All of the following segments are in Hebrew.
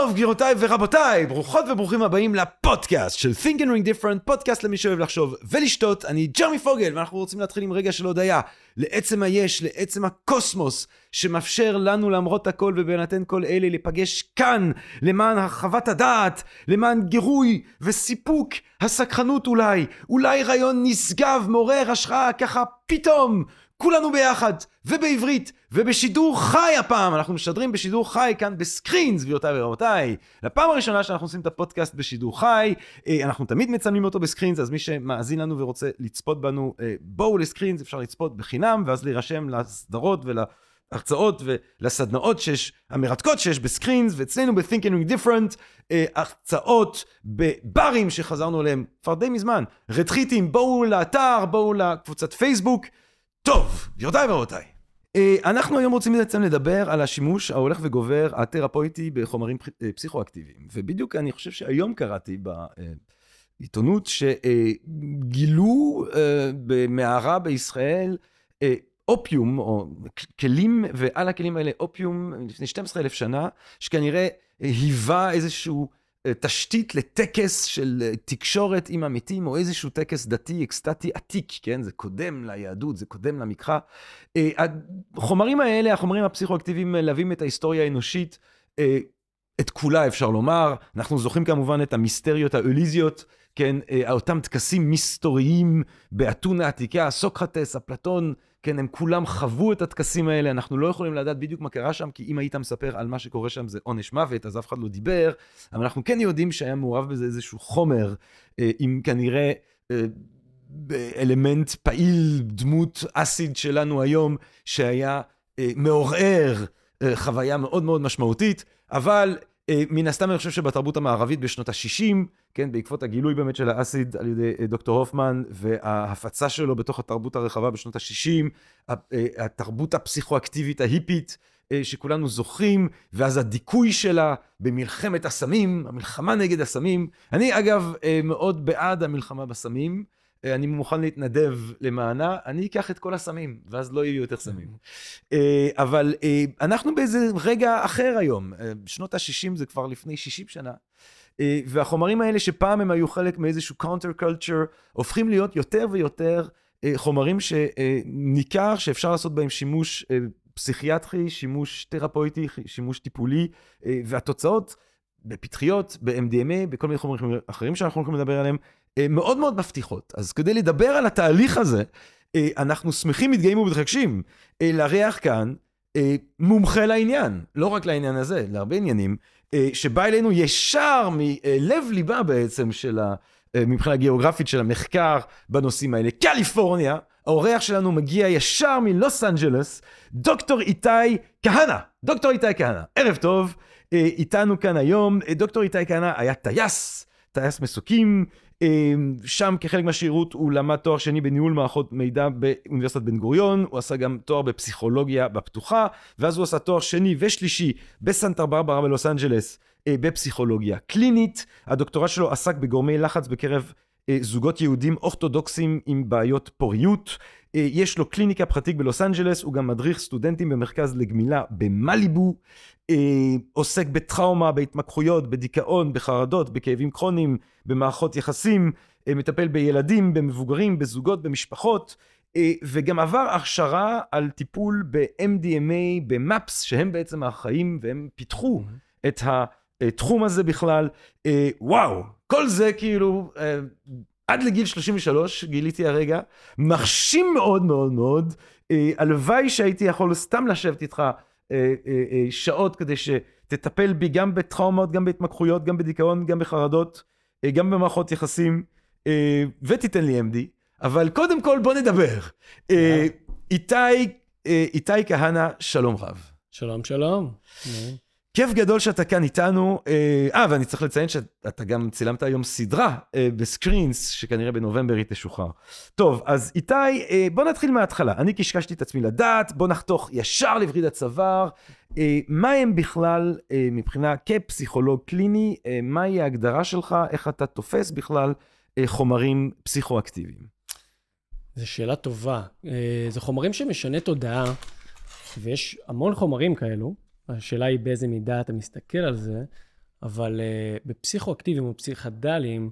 טוב, גבירותיי ורבותיי, ברוכות וברוכים הבאים לפודקאסט של Think and Ring Different, פודקאסט למי שאוהב לחשוב ולשתות. אני ג'רמי פוגל, ואנחנו רוצים להתחיל עם רגע של הודיה לעצם היש, לעצם הקוסמוס, שמאפשר לנו למרות הכל ובהינתן כל אלה להיפגש כאן, למען הרחבת הדעת, למען גירוי וסיפוק הסקחנות אולי, אולי רעיון נשגב, מעורר השראה, ככה פתאום. כולנו ביחד, ובעברית, ובשידור חי הפעם, אנחנו משדרים בשידור חי כאן בסקרינס, גבירותיי ורבותיי. לפעם הראשונה שאנחנו עושים את הפודקאסט בשידור חי, אה, אנחנו תמיד מצלמים אותו בסקרינס, אז מי שמאזין לנו ורוצה לצפות בנו, אה, בואו לסקרינס, אפשר לצפות בחינם, ואז להירשם לסדרות ולהרצאות ולסדנאות שיש, המרתקות שיש בסקרינס, ואצלנו ב-Thinking Different, אה, הרצאות בברים שחזרנו אליהם כבר די מזמן, רתחיתים, בואו לאתר, בואו לקבוצת פייסבוק. טוב, גבירותיי ורבותיי, אנחנו היום רוצים בעצם לדבר על השימוש ההולך וגובר התרפויטי בחומרים פסיכואקטיביים. ובדיוק אני חושב שהיום קראתי בעיתונות שגילו במערה בישראל אופיום, או כלים, ועל הכלים האלה אופיום לפני 12 אלף שנה, שכנראה היווה איזשהו... תשתית לטקס של תקשורת עם המתים, או איזשהו טקס דתי, אקסטטי עתיק, כן? זה קודם ליהדות, זה קודם למקרא. החומרים האלה, החומרים הפסיכואקטיביים מלווים את ההיסטוריה האנושית, את כולה אפשר לומר. אנחנו זוכרים כמובן את המיסטריות האוליזיות, כן? אותם טקסים מסתוריים באתונה העתיקה, סוקרטס, אפלטון, כן, הם כולם חוו את הטקסים האלה, אנחנו לא יכולים לדעת בדיוק מה קרה שם, כי אם היית מספר על מה שקורה שם זה עונש מוות, אז אף אחד לא דיבר, אבל אנחנו כן יודעים שהיה מעורב בזה איזשהו חומר, עם כנראה אלמנט פעיל, דמות אסיד שלנו היום, שהיה מעורר חוויה מאוד מאוד משמעותית, אבל מן הסתם אני חושב שבתרבות המערבית בשנות ה-60, כן, בעקבות הגילוי באמת של האסיד על ידי דוקטור הופמן, וההפצה שלו בתוך התרבות הרחבה בשנות ה-60, התרבות הפסיכואקטיבית ההיפית, שכולנו זוכרים, ואז הדיכוי שלה במלחמת הסמים, המלחמה נגד הסמים. אני אגב מאוד בעד המלחמה בסמים. אני מוכן להתנדב למענה, אני אקח את כל הסמים, ואז לא יהיו יותר סמים. אבל אנחנו באיזה רגע אחר היום, שנות ה-60 זה כבר לפני 60 שנה, והחומרים האלה שפעם הם היו חלק מאיזשהו counter culture, הופכים להיות יותר ויותר חומרים שניכר שאפשר לעשות בהם שימוש פסיכיאטרי, שימוש תרפויטי, שימוש טיפולי, והתוצאות בפתחיות, ב-MDMA, בכל מיני חומרים אחרים שאנחנו הולכים לדבר עליהם, מאוד מאוד מבטיחות. אז כדי לדבר על התהליך הזה, אנחנו שמחים, מתגאים ומתרגשים לארח כאן מומחה לעניין, לא רק לעניין הזה, להרבה עניינים, שבא אלינו ישר מלב ליבה בעצם של ה... מבחינה גיאוגרפית של המחקר בנושאים האלה. קליפורניה, האורח שלנו מגיע ישר מלוס אנג'לס, דוקטור איתי כהנא. דוקטור איתי כהנא, ערב טוב, איתנו כאן היום. דוקטור איתי כהנא היה טייס, טייס מסוקים, שם כחלק מהשירות הוא למד תואר שני בניהול מערכות מידע באוניברסיטת בן גוריון, הוא עשה גם תואר בפסיכולוגיה בפתוחה, ואז הוא עשה תואר שני ושלישי בסנטה ברברה בלוס אנג'לס בפסיכולוגיה קלינית. הדוקטורט שלו עסק בגורמי לחץ בקרב זוגות יהודים אורתודוקסים עם בעיות פוריות. יש לו קליניקה פרטית בלוס אנג'לס, הוא גם מדריך סטודנטים במרכז לגמילה במליבו, עוסק בטראומה, בהתמקחויות, בדיכאון, בחרדות, בכאבים כרוניים, במערכות יחסים, מטפל בילדים, במבוגרים, בזוגות, במשפחות, וגם עבר הכשרה על טיפול ב-MDMA, במאפס, שהם בעצם החיים, והם פיתחו את התחום הזה בכלל. וואו, כל זה כאילו... עד לגיל 33, גיליתי הרגע, מרשים מאוד מאוד מאוד. הלוואי שהייתי יכול סתם לשבת איתך שעות כדי שתטפל בי גם בטראומות, גם בהתמקחויות, גם בדיכאון, גם בחרדות, גם במערכות יחסים, ותיתן לי MD. אבל קודם כל בוא נדבר. איתי, איתי כהנא, שלום רב. שלום, שלום. כיף גדול שאתה כאן איתנו. אה, ואני צריך לציין שאתה גם צילמת היום סדרה אה, בסקרינס, שכנראה בנובמבר היא תשוחרר. טוב, אז איתי, אה, בוא נתחיל מההתחלה. אני קשקשתי את עצמי לדעת, בוא נחתוך ישר לווריד הצוואר. אה, מה הם בכלל, אה, מבחינה כפסיכולוג קליני, אה, מהי ההגדרה שלך, איך אתה תופס בכלל אה, חומרים פסיכואקטיביים? זו שאלה טובה. אה, זה חומרים שמשנה תודעה, ויש המון חומרים כאלו. השאלה היא באיזה מידה אתה מסתכל על זה, אבל uh, בפסיכואקטיביים או פסיכדליים,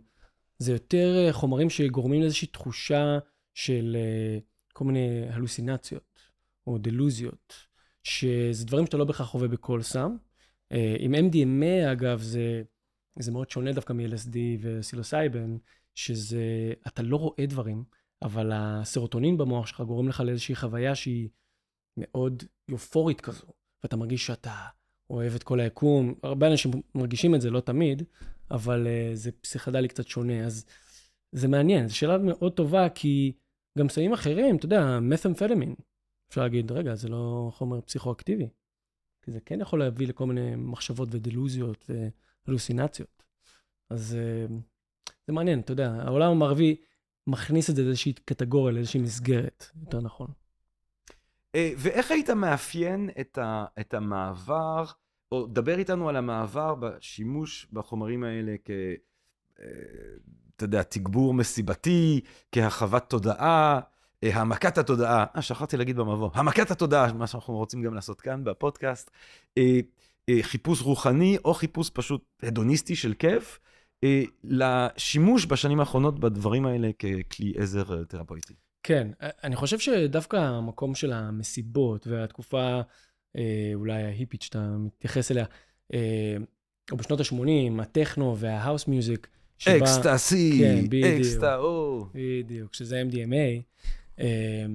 זה יותר uh, חומרים שגורמים לאיזושהי תחושה של uh, כל מיני הלוסינציות או דלוזיות, שזה דברים שאתה לא בהכרח חווה בכל סם. Uh, עם MDMA, אגב, זה, זה מאוד שונה דווקא מ-LSD וסילוסייבן, שזה, אתה לא רואה דברים, אבל הסרוטונין במוח שלך גורם לך לאיזושהי חוויה שהיא מאוד יופורית כזו. ואתה מרגיש שאתה אוהב את כל היקום. הרבה אנשים מרגישים את זה, לא תמיד, אבל uh, זה פסיכדלי קצת שונה. אז זה מעניין, זו שאלה מאוד טובה, כי גם סמים אחרים, אתה יודע, מת'מפטמין, אפשר להגיד, רגע, זה לא חומר פסיכואקטיבי. כי זה כן יכול להביא לכל מיני מחשבות ודלוזיות והלוסינציות. אז uh, זה מעניין, אתה יודע, העולם המערבי מכניס את זה לאיזושהי קטגוריה, לאיזושהי מסגרת, יותר נכון. אה, ואיך היית מאפיין את, ה, את המעבר, או דבר איתנו על המעבר בשימוש בחומרים האלה כ... אה, אתה יודע, תגבור מסיבתי, כהרחבת תודעה, אה, העמקת התודעה, אה, שכחתי להגיד במבוא, העמקת התודעה, מה שאנחנו רוצים גם לעשות כאן בפודקאסט, חיפוש רוחני או חיפוש פשוט הדוניסטי של כיף, לשימוש בשנים האחרונות בדברים האלה ככלי עזר תרפויטי. כן, אני חושב שדווקא המקום של המסיבות והתקופה אה, אולי ההיפית שאתה מתייחס אליה, אה, או בשנות ה-80, הטכנו וה house music, אקסטאסי, כן, אקסטאו. בדיוק, שזה MDMA. אה,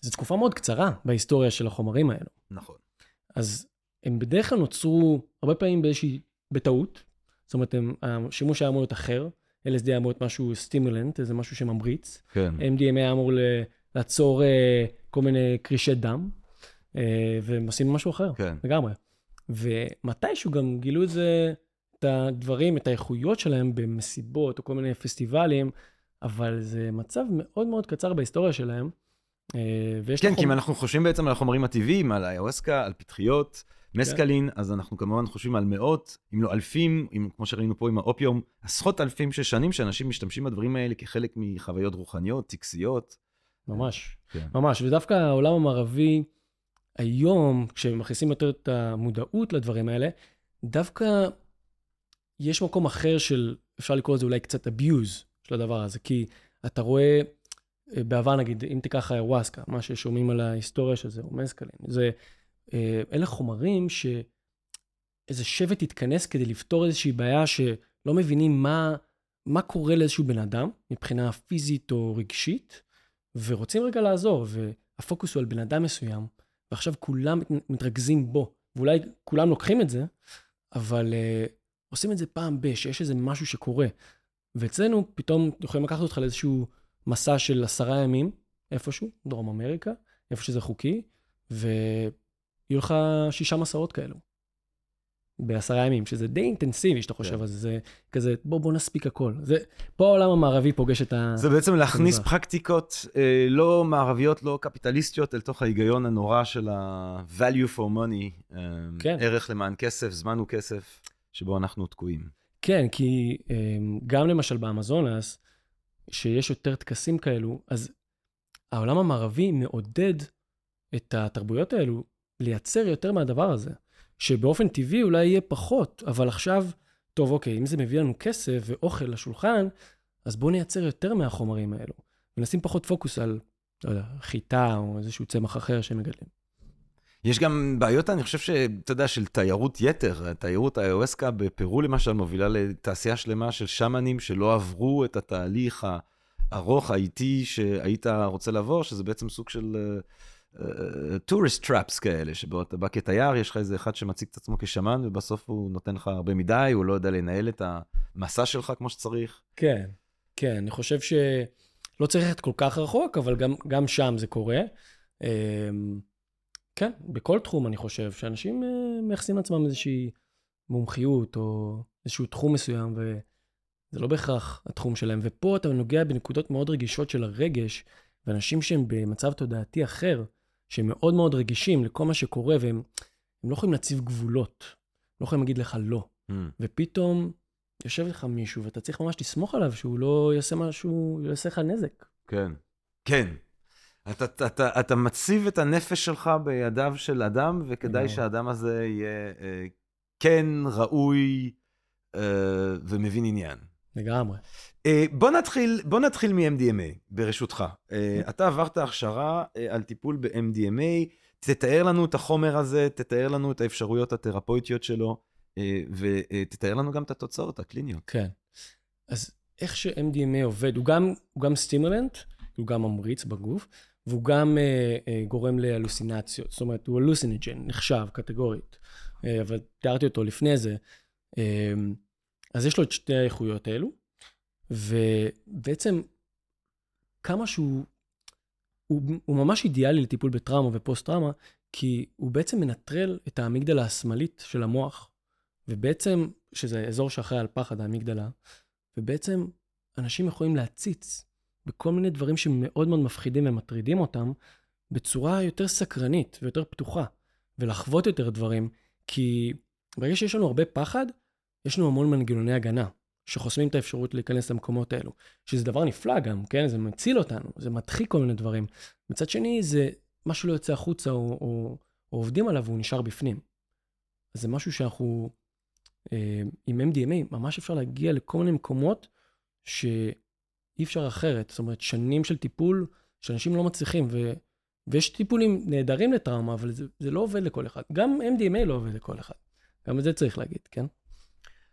זו תקופה מאוד קצרה בהיסטוריה של החומרים האלו. נכון. אז הם בדרך כלל נוצרו הרבה פעמים באיזושהי, בטעות. זאת אומרת, הם, השימוש היה אמור להיות אחר. LSD היה אמור להיות משהו סטימולנט, איזה משהו שממריץ. כן. MDMA היה אמור לעצור uh, כל מיני קרישי דם, uh, והם עושים משהו אחר, כן. לגמרי. ומתישהו גם גילו את זה, את הדברים, את האיכויות שלהם במסיבות או כל מיני פסטיבלים, אבל זה מצב מאוד מאוד קצר בהיסטוריה שלהם. Uh, ויש כן, כי אם אנחנו חושבים בעצם על החומרים הטבעיים, על האיווסקה, על פטריות, מסקלין, כן. אז אנחנו כמובן חושבים על מאות, אם לא אלפים, אם, כמו שראינו פה עם האופיום, עשרות אלפים של שנים שאנשים משתמשים בדברים האלה כחלק מחוויות רוחניות, טקסיות. ממש, כן. ממש. ודווקא העולם המערבי, היום, כשמכניסים יותר את המודעות לדברים האלה, דווקא יש מקום אחר של, אפשר לקרוא לזה אולי קצת abuse של הדבר הזה, כי אתה רואה, אה, בעבר נגיד, אם תיקח האירואסקה, מה ששומעים על ההיסטוריה של זה, או מסקלין, זה אה, אלה חומרים שאיזה שבט יתכנס כדי לפתור איזושהי בעיה שלא מבינים מה, מה קורה לאיזשהו בן אדם מבחינה פיזית או רגשית, ורוצים רגע לעזור, והפוקוס הוא על בן אדם מסוים, ועכשיו כולם מתרכזים בו, ואולי כולם לוקחים את זה, אבל uh, עושים את זה פעם ב, שיש איזה משהו שקורה. ואצלנו פתאום יכולים לקחת אותך לאיזשהו מסע של עשרה ימים, איפשהו, דרום אמריקה, איפה שזה חוקי, ו... יהיו לך שישה מסעות כאלו. בעשרה ימים, שזה די אינטנסיבי, שאתה חושב כן. על זה, זה כזה, בוא, בוא נספיק הכל. זה, פה העולם המערבי פוגש את ה... זה בעצם להכניס פרקטיקות אה, לא מערביות, לא קפיטליסטיות, אל תוך ההיגיון הנורא של ה-value for money, אה, כן. ערך למען כסף, זמן הוא כסף, שבו אנחנו תקועים. כן, כי אה, גם למשל באמזונס, שיש יותר טקסים כאלו, אז העולם המערבי מעודד את התרבויות האלו לייצר יותר מהדבר הזה, שבאופן טבעי אולי יהיה פחות, אבל עכשיו, טוב, אוקיי, אם זה מביא לנו כסף ואוכל לשולחן, אז בואו נייצר יותר מהחומרים האלו, ונשים פחות פוקוס על, לא יודע, חיטה או איזשהו צמח אחר שהם מגדלים. יש גם בעיות, אני חושב שאתה יודע, של תיירות יתר. תיירות האיואסקה בפרו למשל מובילה לתעשייה שלמה של שאמאנים שלא עברו את התהליך הארוך, האיטי שהיית רוצה לעבור, שזה בעצם סוג של tourist uh, traps כאלה, שבו אתה בא כתייר, יש לך איזה אחד שמציג את עצמו כשאמאן, ובסוף הוא נותן לך הרבה מדי, הוא לא יודע לנהל את המסע שלך כמו שצריך. כן, כן, אני חושב שלא צריך ללכת כל כך רחוק, אבל גם, גם שם זה קורה. כן, בכל תחום אני חושב, שאנשים אה, מייחסים לעצמם איזושהי מומחיות או איזשהו תחום מסוים, וזה לא בהכרח התחום שלהם. ופה אתה נוגע בנקודות מאוד רגישות של הרגש, ואנשים שהם במצב תודעתי אחר, שהם מאוד מאוד רגישים לכל מה שקורה, והם לא יכולים להציב גבולות, לא יכולים להגיד לך לא. Mm. ופתאום יושב לך מישהו, ואתה צריך ממש לסמוך עליו שהוא לא יעשה משהו, יעשה לך נזק. כן. כן. אתה, אתה, אתה, אתה מציב את הנפש שלך בידיו של אדם, וכדאי. שהאדם הזה יהיה אה, כן, ראוי אה, ומבין עניין. לגמרי. אה, בוא נתחיל, בוא נתחיל מ-MDMA, ברשותך. אה, אתה עברת הכשרה אה, על טיפול ב-MDMA, תתאר לנו את החומר הזה, תתאר לנו את האפשרויות התרפויטיות שלו, אה, ותתאר לנו גם את התוצאות הקליניות. כן. אז איך ש-MDMA עובד, הוא גם, הוא גם סטימולנט, הוא גם ממריץ בגוף, והוא גם אה, אה, גורם להלוסינציות. זאת אומרת, הוא הלוסינג'ן, נחשב קטגורית, אה, אבל תיארתי אותו לפני זה. אז יש לו את שתי האיכויות האלו, ובעצם כמה שהוא, הוא, הוא ממש אידיאלי לטיפול בטראומה ופוסט-טראומה, כי הוא בעצם מנטרל את האמיגדלה השמאלית של המוח, ובעצם, שזה אזור שאחראי על פחד, האמיגדלה, ובעצם אנשים יכולים להציץ בכל מיני דברים שמאוד מאוד מפחידים ומטרידים אותם, בצורה יותר סקרנית ויותר פתוחה, ולחוות יותר דברים, כי ברגע שיש לנו הרבה פחד, יש לנו המון מנגנוני הגנה, שחוסמים את האפשרות להיכנס למקומות האלו, שזה דבר נפלא גם, כן? זה מציל אותנו, זה מדחיק כל מיני דברים. מצד שני, זה משהו לא יוצא החוצה או, או, או עובדים עליו והוא נשאר בפנים. זה משהו שאנחנו, אה, עם MDMA, ממש אפשר להגיע לכל מיני מקומות שאי אפשר אחרת. זאת אומרת, שנים של טיפול שאנשים לא מצליחים, ו, ויש טיפולים נהדרים לטראומה, אבל זה, זה לא עובד לכל אחד. גם MDMA לא עובד לכל אחד. גם את זה צריך להגיד, כן?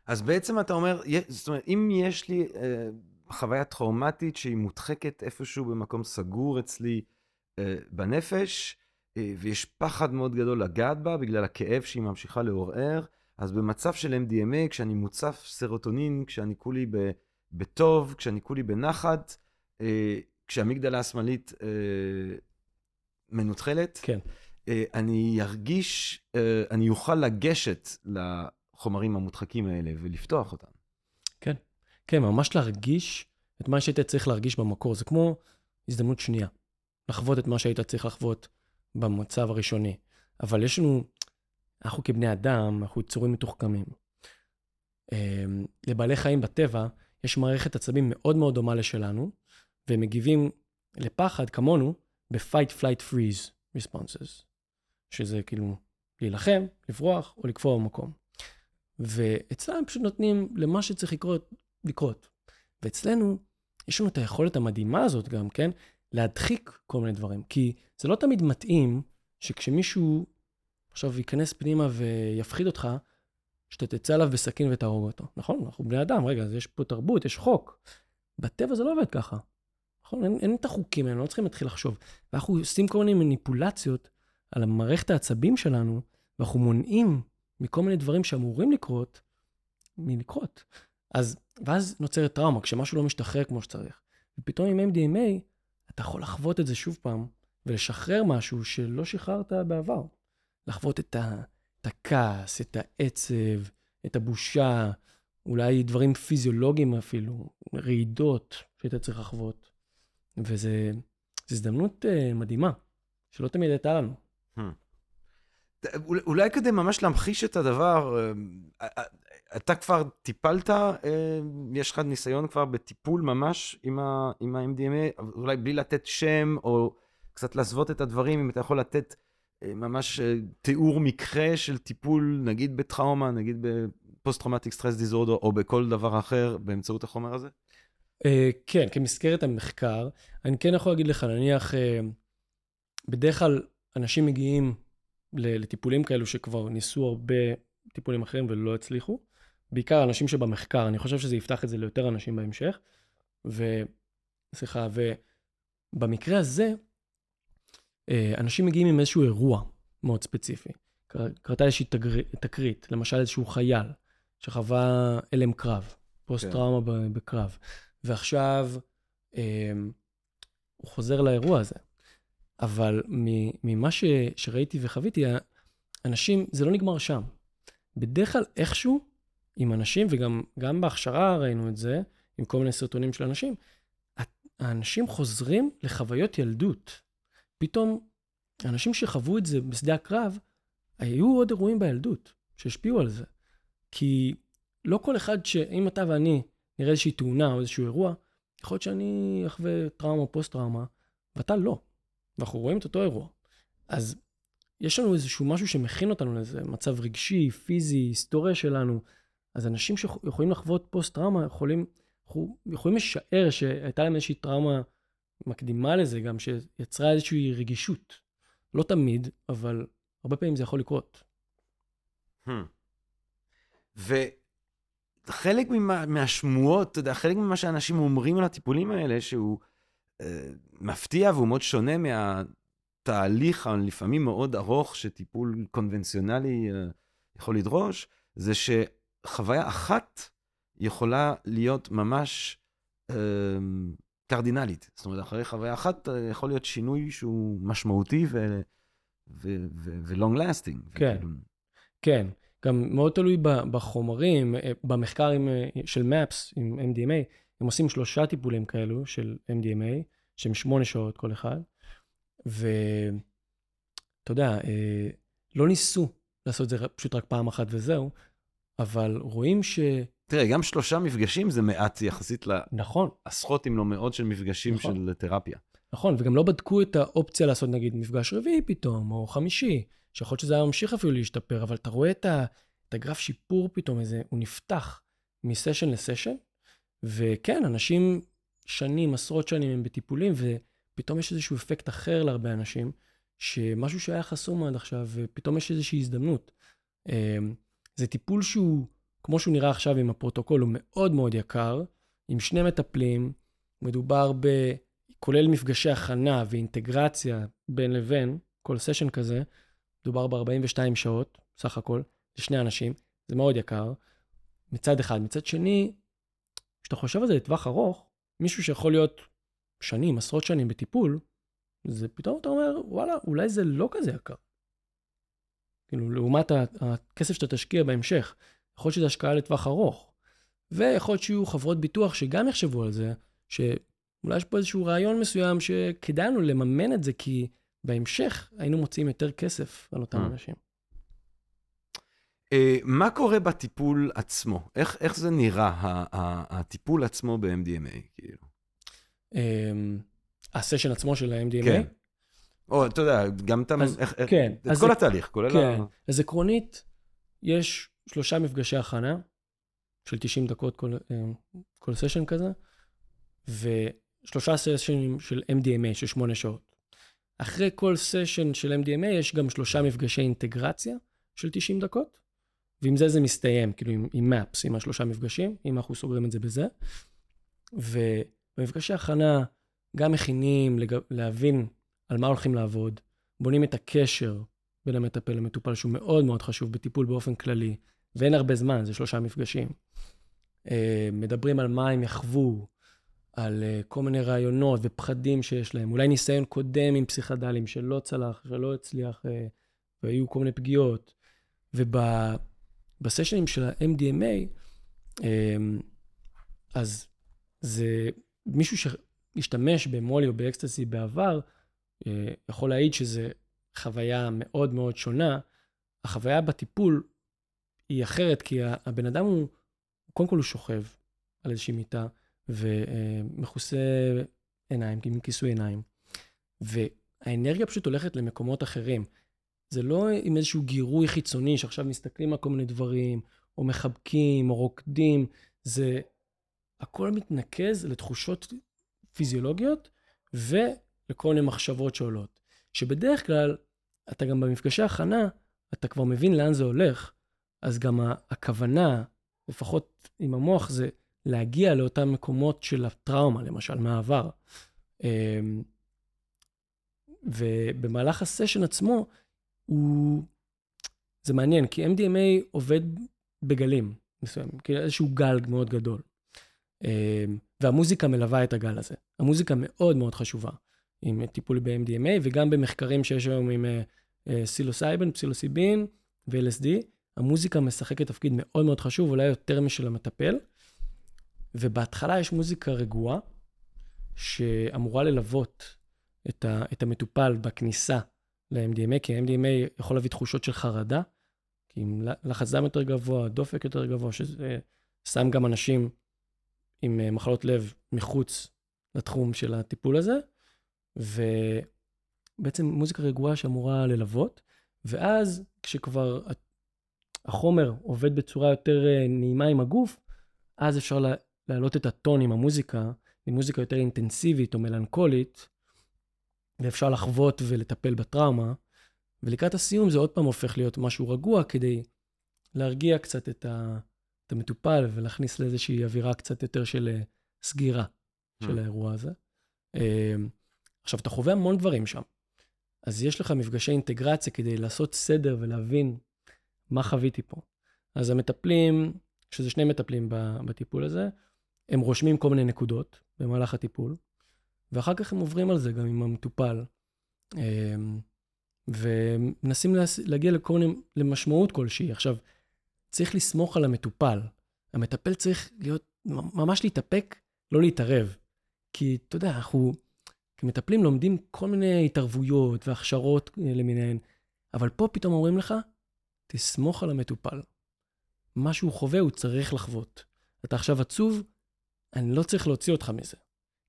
אז בעצם אתה אומר, זאת אומרת, אם יש לי אה, חוויה טראומטית שהיא מודחקת איפשהו במקום סגור אצלי אה, בנפש, אה, ויש פחד מאוד גדול לגעת בה בגלל הכאב שהיא ממשיכה לעורר, אז במצב של MDMA, כשאני מוצף סרוטונין, כשאני כולי ב, בטוב, כשאני כולי בנחת, אה, כשהמגדלה השמאלית אה, מנוטרלת, כן. אה, אני ארגיש, אה, אני אוכל לגשת לחומרים המודחקים האלה ולפתוח אותם. כן. כן, ממש להרגיש את מה שהיית צריך להרגיש במקור. זה כמו הזדמנות שנייה. לחוות את מה שהיית צריך לחוות במצב הראשוני. אבל יש לנו, אנחנו כבני אדם, אנחנו יצורים מתוחכמים. אמ, לבעלי חיים בטבע יש מערכת עצבים מאוד מאוד דומה לשלנו, והם מגיבים לפחד, כמונו, ב-fight, flight, freeze responses, שזה כאילו להילחם, לברוח או לקפוא במקום. ואצלם פשוט נותנים למה שצריך לקרות, לקרות. ואצלנו, יש לנו את היכולת המדהימה הזאת גם, כן? להדחיק כל מיני דברים. כי זה לא תמיד מתאים שכשמישהו עכשיו ייכנס פנימה ויפחיד אותך, שאתה תצא עליו בסכין ותהרוג אותו. נכון, אנחנו בני אדם, רגע, אז יש פה תרבות, יש חוק. בטבע זה לא עובד ככה. נכון? אין, אין את החוקים האלה, לא צריכים להתחיל לחשוב. ואנחנו עושים כל מיני מניפולציות על המערכת העצבים שלנו, ואנחנו מונעים מכל מיני דברים שאמורים לקרות, מלקרות. אז, ואז נוצרת טראומה, כשמשהו לא משתחרר כמו שצריך. ופתאום עם MDMA, אתה יכול לחוות את זה שוב פעם, ולשחרר משהו שלא שחררת בעבר. לחוות את, ה, הכעס, את העצב, את הבושה, אולי דברים פיזיולוגיים אפילו, רעידות שהיית צריך לחוות. וזו הזדמנות uh, מדהימה, שלא תמיד הייתה לנו. אולי- אולי כדי ממש להמחיש את הדבר, אה, אה, אתה כבר טיפלת, יש לך ניסיון כבר בטיפול ממש עם ה-MDMA, אולי בלי לתת שם, או קצת להסוות את הדברים, אם אתה יכול לתת ממש אה, תיאור מקרה של טיפול, נגיד בטראומה, נגיד ב post-traumatic stress disorder, או בכל דבר אחר, באמצעות החומר הזה? Uh, כן, כמסגרת המחקר, אני כן יכול להגיד לך, נניח, בדרך כלל אנשים מגיעים לטיפולים כאלו שכבר ניסו הרבה טיפולים אחרים ולא הצליחו. בעיקר אנשים שבמחקר, אני חושב שזה יפתח את זה ליותר אנשים בהמשך. ו... סליחה, ובמקרה הזה, אה, אנשים מגיעים עם איזשהו אירוע מאוד ספציפי. קר- קרתה איזושהי. תקרית, למשל איזשהו חייל שחווה הלם קרב, פוסט-טראומה ב- בקרב, ועכשיו אה, הוא חוזר לאירוע הזה. אבל ממה ש, שראיתי וחוויתי, אנשים, זה לא נגמר שם. בדרך כלל איכשהו, עם אנשים, וגם בהכשרה ראינו את זה, עם כל מיני סרטונים של אנשים, האנשים חוזרים לחוויות ילדות. פתאום, אנשים שחוו את זה בשדה הקרב, היו עוד אירועים בילדות שהשפיעו על זה. כי לא כל אחד ש... אם אתה ואני נראה איזושהי תאונה או איזשהו אירוע, יכול להיות שאני אחווה טראומה או פוסט-טראומה, ואתה לא. ואנחנו רואים את אותו אירוע. אז יש לנו איזשהו משהו שמכין אותנו לאיזה מצב רגשי, פיזי, היסטוריה שלנו. אז אנשים שיכולים לחוות פוסט-טראומה, יכולים, יכולים לשער שהייתה להם איזושהי טראומה מקדימה לזה, גם שיצרה איזושהי רגישות. לא תמיד, אבל הרבה פעמים זה יכול לקרות. Hmm. וחלק ממה, מהשמועות, אתה יודע, חלק ממה שאנשים אומרים על הטיפולים האלה, שהוא אה, מפתיע והוא מאוד שונה מהתהליך הלפעמים מאוד ארוך שטיפול קונבנציונלי אה, יכול לדרוש, זה שחוויה אחת יכולה להיות ממש אה, קרדינלית. זאת אומרת, אחרי חוויה אחת אה, יכול להיות שינוי שהוא משמעותי. ו-long lasting. כן, וכאילו... כן. גם מאוד תלוי בחומרים, אה, במחקר אה, של MAPS עם MDMA, הם עושים שלושה טיפולים כאלו של MDMA, שהם שמונה שעות כל אחד, ואתה יודע, לא ניסו לעשות את זה פשוט רק פעם אחת וזהו, אבל רואים ש... תראה, גם שלושה מפגשים זה מעט יחסית נכון. לעשרות אם לא מאות של מפגשים נכון. של תרפיה. נכון, וגם לא בדקו את האופציה לעשות נגיד מפגש רביעי פתאום, או חמישי, שיכול להיות שזה היה ממשיך אפילו להשתפר, אבל אתה רואה את, ה, את הגרף שיפור פתאום, איזה, הוא נפתח מסשן לסשן, וכן, אנשים שנים, עשרות שנים הם בטיפולים, ופתאום יש איזשהו אפקט אחר להרבה אנשים, שמשהו שהיה חסום עד עכשיו, ופתאום יש איזושהי הזדמנות. אמ, זה טיפול שהוא, כמו שהוא נראה עכשיו עם הפרוטוקול, הוא מאוד מאוד יקר, עם שני מטפלים, מדובר ב... כולל מפגשי הכנה ואינטגרציה בין לבין, כל סשן כזה, מדובר ב-42 שעות, סך הכל, לשני אנשים, זה מאוד יקר, מצד אחד. מצד שני, כשאתה חושב על זה לטווח ארוך, מישהו שיכול להיות שנים, עשרות שנים בטיפול, זה פתאום אתה אומר, וואלה, אולי זה לא כזה יקר. כאילו, לעומת הכסף שאתה תשקיע בהמשך, יכול להיות שזה השקעה לטווח ארוך. ויכול להיות שיהיו חברות ביטוח שגם יחשבו על זה, שאולי יש פה איזשהו רעיון מסוים שכדאי לנו לממן את זה, כי בהמשך היינו מוצאים יותר כסף על אותם mm. אנשים. Uh, מה קורה בטיפול עצמו? איך, איך זה נראה, הטיפול עצמו ב-MDMA, כאילו? Um, הסשן עצמו של ה-MDMA? כן. או, אתה יודע, גם את, אז, איך, כן, את כל זה, התהליך, כולל כן. ה... אז עקרונית, יש שלושה מפגשי הכנה של 90 דקות כל, אה, כל סשן כזה, ושלושה סשנים של MDMA של שמונה שעות. אחרי כל סשן של MDMA יש גם שלושה מפגשי אינטגרציה של 90 דקות, ועם זה זה מסתיים, כאילו עם, עם maps, עם השלושה מפגשים, אם אנחנו סוגרים את זה בזה. ובמפגשי הכנה גם מכינים לג... להבין על מה הולכים לעבוד, בונים את הקשר בין המטפל למטופל, שהוא מאוד מאוד חשוב בטיפול באופן כללי, ואין הרבה זמן, זה שלושה מפגשים. אה, מדברים על מה הם יחוו, על uh, כל מיני רעיונות ופחדים שיש להם, אולי ניסיון קודם עם פסיכדלים שלא צלח, שלא הצליח, uh, והיו כל מיני פגיעות. ובסשנים של ה-MDMA, אמ, אז זה מישהו שהשתמש במולי או באקסטסי בעבר, יכול להעיד שזו חוויה מאוד מאוד שונה. החוויה בטיפול היא אחרת, כי הבן אדם הוא, קודם כל הוא שוכב על איזושהי מיטה, ומכוסה עיניים, עם כיסוי עיניים. והאנרגיה פשוט הולכת למקומות אחרים. זה לא עם איזשהו גירוי חיצוני שעכשיו מסתכלים על כל מיני דברים, או מחבקים, או רוקדים, זה הכל מתנקז לתחושות פיזיולוגיות ולכל מיני מחשבות שעולות. שבדרך כלל, אתה גם במפגשי הכנה, אתה כבר מבין לאן זה הולך, אז גם הכוונה, לפחות עם המוח, זה להגיע לאותם מקומות של הטראומה, למשל, מהעבר. אמ, ובמהלך הסשן עצמו, הוא... זה מעניין, כי MDMA עובד בגלים מסוימים, כאילו איזשהו גל מאוד גדול. אמ, והמוזיקה מלווה את הגל הזה. המוזיקה מאוד מאוד חשובה. עם טיפול ב-MDMA, וגם במחקרים שיש היום עם סילוסייבן, פסילוסיבין ו-LSD. המוזיקה משחקת תפקיד מאוד מאוד חשוב, אולי יותר משל המטפל. ובהתחלה יש מוזיקה רגועה, שאמורה ללוות את, ה, את המטופל בכניסה ל-MDMA, כי ה-MDMA יכול להביא תחושות של חרדה, כי עם לחץ דם יותר גבוה, דופק יותר גבוה, שזה שם גם אנשים עם אה, מחלות לב מחוץ לתחום של הטיפול הזה, ובעצם מוזיקה רגועה שאמורה ללוות, ואז כשכבר החומר עובד בצורה יותר אה, נעימה עם הגוף, אז אפשר להעלות את הטון עם המוזיקה, עם מוזיקה יותר אינטנסיבית או מלנכולית, ואפשר לחוות ולטפל בטראומה. ולקראת הסיום זה עוד פעם הופך להיות משהו רגוע כדי להרגיע קצת את, ה, את המטופל ולהכניס לאיזושהי אווירה קצת יותר של אה, סגירה של hmm. האירוע הזה. אמ, עכשיו, אתה חווה המון דברים שם. אז יש לך מפגשי אינטגרציה כדי לעשות סדר ולהבין מה חוויתי פה. אז המטפלים, שזה שני מטפלים בטיפול הזה, הם רושמים כל מיני נקודות במהלך הטיפול, ואחר כך הם עוברים על זה גם עם המטופל, אמ, ומנסים להגיע לכל מיני, למשמעות כלשהי. עכשיו, צריך לסמוך על המטופל. המטפל צריך להיות, ממש להתאפק, לא להתערב. כי, אתה יודע, אנחנו כמטפלים לומדים כל מיני התערבויות והכשרות למיניהן, אבל פה פתאום אומרים לך, תסמוך על המטופל. מה שהוא חווה, הוא צריך לחוות. אתה עכשיו עצוב, אני לא צריך להוציא אותך מזה.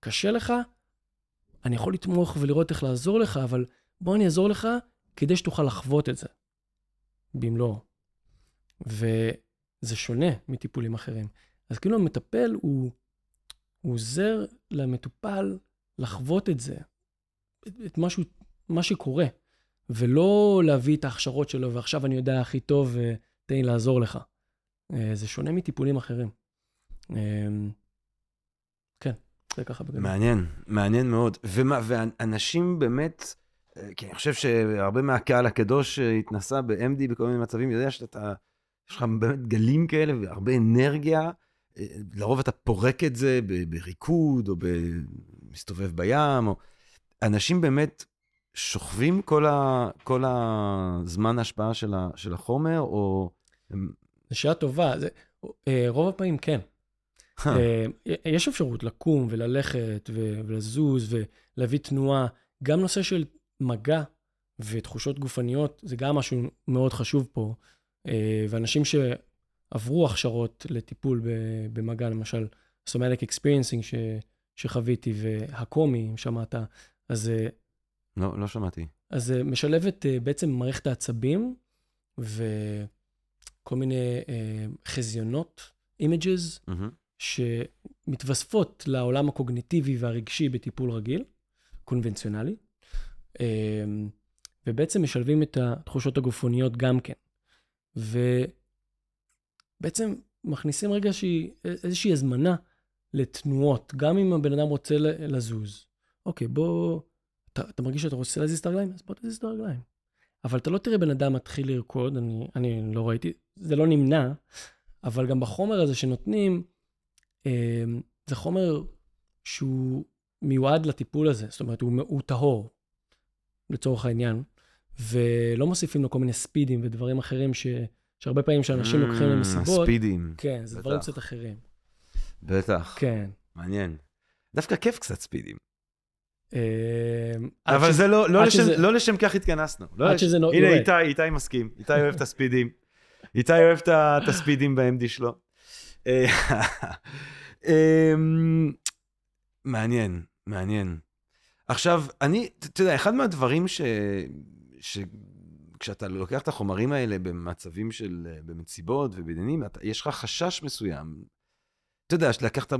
קשה לך, אני יכול לתמוך ולראות איך לעזור לך, אבל בוא אני אעזור לך כדי שתוכל לחוות את זה. במלואו. וזה שונה מטיפולים אחרים. אז כאילו המטפל הוא, הוא עוזר למטופל לחוות את זה, את, את משהו, מה שקורה, ולא להביא את ההכשרות שלו, ועכשיו אני יודע הכי טוב, ותן לי לעזור לך. אה, זה שונה מטיפולים אחרים. אה, כן, זה ככה בגלל. מעניין, מעניין מאוד. ומה, ואנשים באמת, אה, כי אני חושב שהרבה מהקהל הקדוש שהתנסה ב-MD בכל מיני מצבים, יודע שאתה, יש לך באמת גלים כאלה והרבה אנרגיה. לרוב אתה פורק את זה בריקוד, או מסתובב בים, או... אנשים באמת שוכבים כל, ה... כל הזמן ההשפעה של, ה... של החומר, או... זו שאלה טובה. זה... אה, רוב הפעמים כן. אה, יש אפשרות לקום וללכת ו... ולזוז ולהביא תנועה. גם נושא של מגע ותחושות גופניות, זה גם משהו מאוד חשוב פה. אה, ואנשים שעברו הכשרות לטיפול במגע, למשל, סומליק אקספירינסינג שחוויתי, והקומי, אם שמעת, אז... לא, לא שמעתי. אז זה משלבת בעצם מערכת העצבים, וכל מיני חזיונות, אימג'ז, mm-hmm. שמתווספות לעולם הקוגניטיבי והרגשי בטיפול רגיל, קונבנציונלי, ובעצם משלבים את התחושות הגופניות גם כן. ובעצם מכניסים רגע שהיא, איזושהי הזמנה לתנועות, גם אם הבן אדם רוצה לזוז. אוקיי, בוא, אתה, אתה מרגיש שאתה רוצה להזיז את הרגליים? אז בוא תזיז את הרגליים. אבל אתה לא תראה בן אדם מתחיל לרקוד, אני, אני לא ראיתי, זה לא נמנע, אבל גם בחומר הזה שנותנים, אה, זה חומר שהוא מיועד לטיפול הזה, זאת אומרת, הוא, הוא טהור, לצורך העניין, ולא מוסיפים לו כל מיני ספידים ודברים אחרים ש, שהרבה פעמים שאנשים mm, לוקחים למסיבות. ספידים. כן, זה דברים קצת אחרים. בטח. כן. מעניין. דווקא כיף קצת ספידים. אה, אבל זה לא, לא, לשם, לא לשם כך התכנסנו. לא עד שזה הנה, איתי, איתי מסכים. איתי אוהב את הספידים. איתי אוהב את הספידים ב-MD שלו. אה, אמ, מעניין, מעניין. עכשיו, אני, אתה יודע, אחד מהדברים ש... כשאתה לוקח את החומרים האלה במצבים של, במסיבות ובעניינים, יש לך חשש מסוים אתה יודע, של לקחת,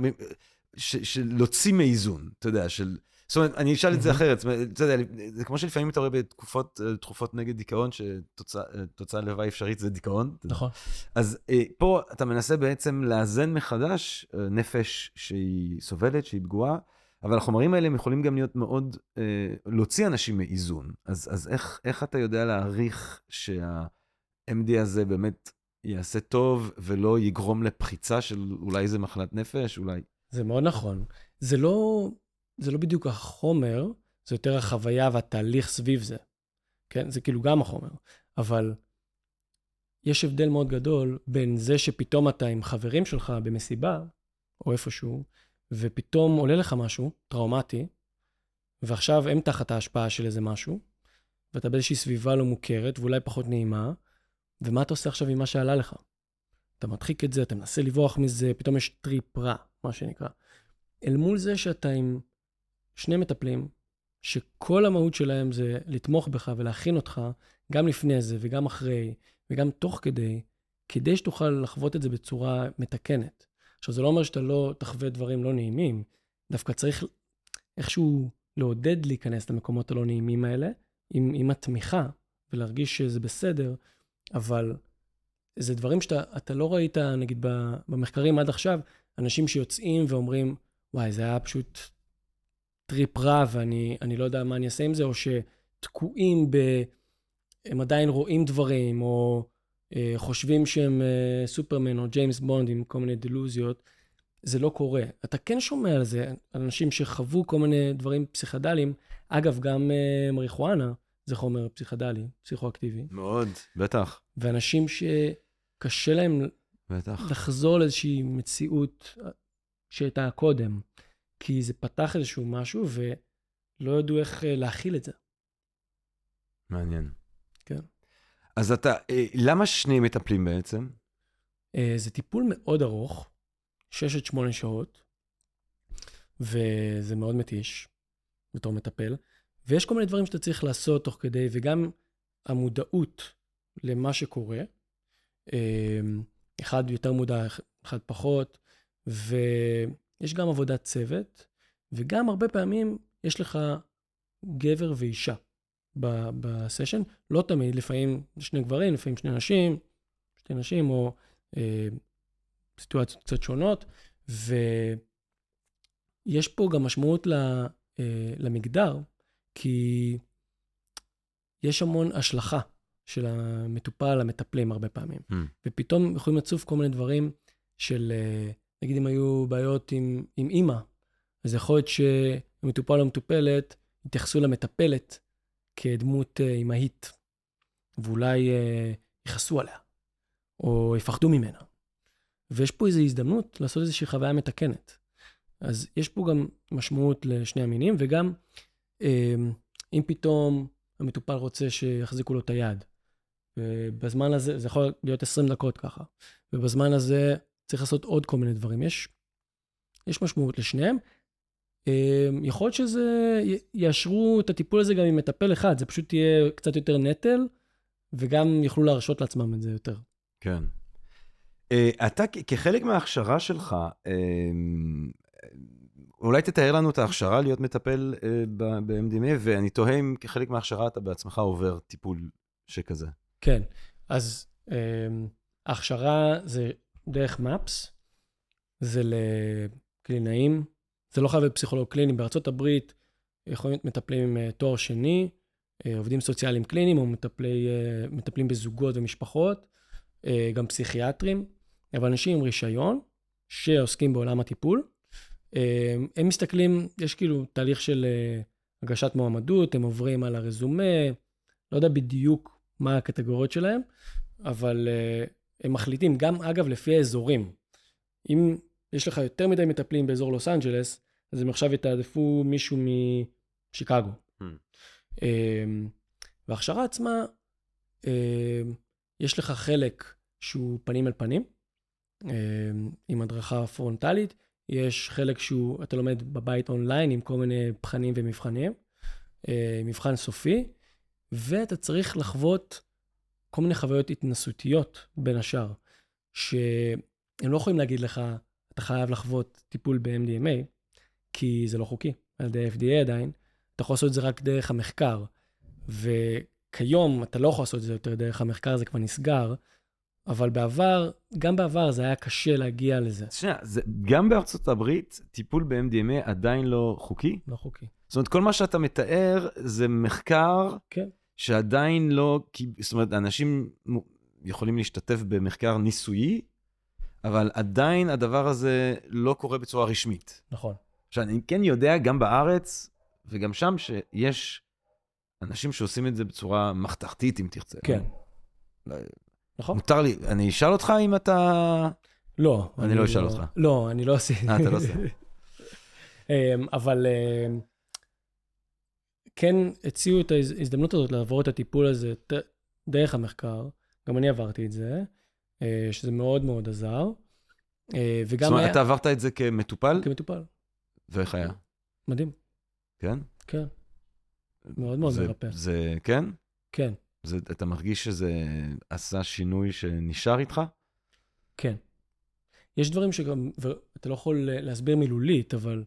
של להוציא מאיזון, אתה יודע, של... זאת אומרת, אני אשאל את זה אחרת, אתה יודע, זה כמו שלפעמים אתה רואה בתקופות תכופות נגד דיכאון, שתוצאה לוואי אפשרית זה דיכאון. נכון. אז אה, פה אתה מנסה בעצם לאזן מחדש אה, נפש שהיא סובלת, שהיא פגועה, אבל החומרים האלה הם יכולים גם להיות מאוד, אה, להוציא אנשים מאיזון. אז, אז איך, איך אתה יודע להעריך שה-MD הזה באמת יעשה טוב ולא יגרום לפחיצה של אולי איזה מחלת נפש, אולי... זה מאוד נכון. זה לא, זה לא בדיוק החומר, זה יותר החוויה והתהליך סביב זה. כן? זה כאילו גם החומר. אבל יש הבדל מאוד גדול בין זה שפתאום אתה עם חברים שלך במסיבה, או איפשהו, ופתאום עולה לך משהו טראומטי, ועכשיו הם תחת ההשפעה של איזה משהו, ואתה באיזושהי סביבה לא מוכרת, ואולי פחות נעימה, ומה אתה עושה עכשיו עם מה שעלה לך? אתה מדחיק את זה, אתה מנסה לברוח מזה, פתאום יש טריפ רע, מה שנקרא. אל מול זה שאתה עם שני מטפלים, שכל המהות שלהם זה לתמוך בך ולהכין אותך, גם לפני זה וגם אחרי, וגם תוך כדי, כדי שתוכל לחוות את זה בצורה מתקנת. עכשיו, זה לא אומר שאתה לא תחווה דברים לא נעימים, דווקא צריך איכשהו לעודד להיכנס למקומות הלא נעימים האלה, עם, עם התמיכה, ולהרגיש שזה בסדר, אבל זה דברים שאתה לא ראית, נגיד, במחקרים עד עכשיו, אנשים שיוצאים ואומרים, וואי, זה היה פשוט טריפ רע, ואני לא יודע מה אני אעשה עם זה, או שתקועים ב... הם עדיין רואים דברים, או אה, חושבים שהם אה, סופרמן או ג'יימס בונד עם כל מיני דלוזיות. זה לא קורה. אתה כן שומע על זה, אנשים שחוו כל מיני דברים פסיכדליים. אגב, גם אה, מריחואנה זה חומר פסיכדלי, פסיכואקטיבי. מאוד, בטח. ואנשים שקשה להם בטח. לחזור לאיזושהי מציאות שהייתה קודם, כי זה פתח איזשהו משהו ולא ידעו איך להכיל את זה. מעניין. כן. אז אתה, אה, למה שני מטפלים בעצם? אה, זה טיפול מאוד ארוך, 6 עד 8 שעות, וזה מאוד מתיש בתור מטפל. ויש כל מיני דברים שאתה צריך לעשות תוך כדי, וגם המודעות למה שקורה. אה, אחד יותר מודע, אחד פחות, ויש גם עבודת צוות, וגם הרבה פעמים יש לך גבר ואישה. בסשן. לא תמיד, לפעמים שני גברים, לפעמים שני נשים, שתי נשים, או אה, סיטואציות קצת שונות. ויש פה גם משמעות ל, אה, למגדר, כי יש המון השלכה של המטופל למטפלים הרבה פעמים. Mm. ופתאום יכולים לצוף כל מיני דברים של, אה, נגיד אם היו בעיות עם, עם אימא, אז יכול להיות שהמטופל או המטופלת יתייחסו למטפלת כדמות אה, אמהית, ואולי אה, יכעסו עליה, או יפחדו ממנה. ויש פה איזו הזדמנות לעשות איזושהי חוויה מתקנת. אז יש פה גם משמעות לשני המינים, וגם אה, אם פתאום המטופל רוצה שיחזיקו לו את היד, ובזמן הזה, זה יכול להיות 20 דקות ככה, ובזמן הזה צריך לעשות עוד כל מיני דברים. יש, יש משמעות לשניהם, אמ, יכול להיות שזה, יאשרו את הטיפול הזה גם עם מטפל אחד, זה פשוט יהיה קצת יותר נטל, וגם יוכלו להרשות לעצמם את זה יותר. כן. אה, אתה כחלק מההכשרה שלך, אמ, אולי תתאר לנו את ההכשרה להיות מטפל אה, ב-MDMA, ואני תוהה אם כחלק מההכשרה אתה בעצמך עובר טיפול שכזה. כן, אז אמ, ההכשרה זה דרך מפס, זה לקלינאים, זה לא חייב להיות פסיכולוג קליני. בארצות הברית יכולים להיות מטפלים עם אה, תואר שני, אה, עובדים סוציאליים קליניים, או מטפלי, אה, מטפלים בזוגות ומשפחות, גם פסיכיאטרים, אבל אנשים עם רישיון שעוסקים בעולם הטיפול. הם מסתכלים, יש כאילו תהליך של הגשת מועמדות, הם עוברים על הרזומה, לא יודע בדיוק מה הקטגוריות שלהם, אבל הם מחליטים, גם אגב לפי האזורים. אם יש לך יותר מדי מטפלים באזור לוס אנג'לס, אז הם עכשיו יתעדפו מישהו משיקגו. Hmm. אמ, וההכשרה עצמה, אמ, יש לך חלק שהוא פנים אל פנים, אמ, עם הדרכה פרונטלית, יש חלק שהוא, אתה לומד בבית אונליין עם כל מיני בחנים ומבחנים, מבחן סופי, ואתה צריך לחוות כל מיני חוויות התנסותיות בין השאר, שהם לא יכולים להגיד לך, אתה חייב לחוות טיפול ב-MDMA, כי זה לא חוקי על ידי ה-FDA עדיין. אתה יכול לעשות את זה רק דרך המחקר. וכיום אתה לא יכול לעשות את זה יותר דרך המחקר, זה כבר נסגר. אבל בעבר, גם בעבר זה היה קשה להגיע לזה. שנייה, זה, גם בארצות הברית, טיפול ב-MDMA עדיין לא חוקי? לא חוקי. זאת אומרת, כל מה שאתה מתאר זה מחקר כן. שעדיין לא, זאת אומרת, אנשים יכולים להשתתף במחקר ניסויי, אבל עדיין הדבר הזה לא קורה בצורה רשמית. נכון. עכשיו, אני כן יודע, גם בארץ, וגם שם שיש אנשים שעושים את זה בצורה מחתרתית, אם תרצה. כן. לא- נכון? מותר לי, אני אשאל אותך אם אתה... לא. אני לא אשאל אותך. לא, אני לא עושה. אה, אתה לא עושה. אמ, אבל אמ, כן הציעו את ההזדמנות הזאת לעבור את הטיפול הזה דרך המחקר. גם אני עברתי את זה, אה, שזה מאוד מאוד עזר. אה, זאת וגם אומרת, היה אתה עברת את זה כמטופל, כמטופל. ואיך היה? מדהים, כן? כן. מאוד מאוד זה- מרפא. זה, כן? כן, זה, אתה מרגיש שזה עשה שינוי שנשאר איתך? כן. יש דברים שגם, ואתה לא יכול להסביר מילולית, אבל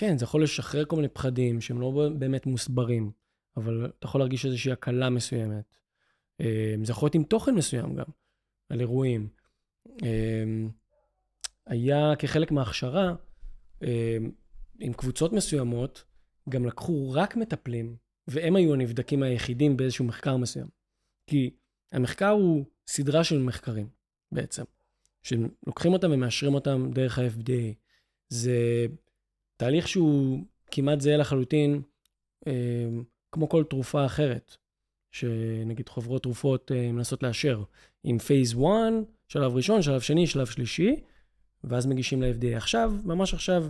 כן, זה יכול לשחרר כל מיני פחדים שהם לא באמת מוסברים, אבל אתה יכול להרגיש איזושהי הקלה מסוימת. אה, זה יכול להיות עם תוכן מסוים גם, על אירועים. אה, היה כחלק מההכשרה, אה, עם קבוצות מסוימות, גם לקחו רק מטפלים, והם היו הנבדקים היחידים באיזשהו מחקר מסוים. כי המחקר הוא סדרה של מחקרים, בעצם, שלוקחים אותם ומאשרים אותם דרך ה-FDA. זה תהליך שהוא כמעט זהה לחלוטין, אה, כמו כל תרופה אחרת, שנגיד חברות תרופות אה, מנסות לאשר, עם פייס 1, שלב ראשון, שלב שני, שלב שלישי, ואז מגישים ל-FDA. עכשיו, ממש עכשיו,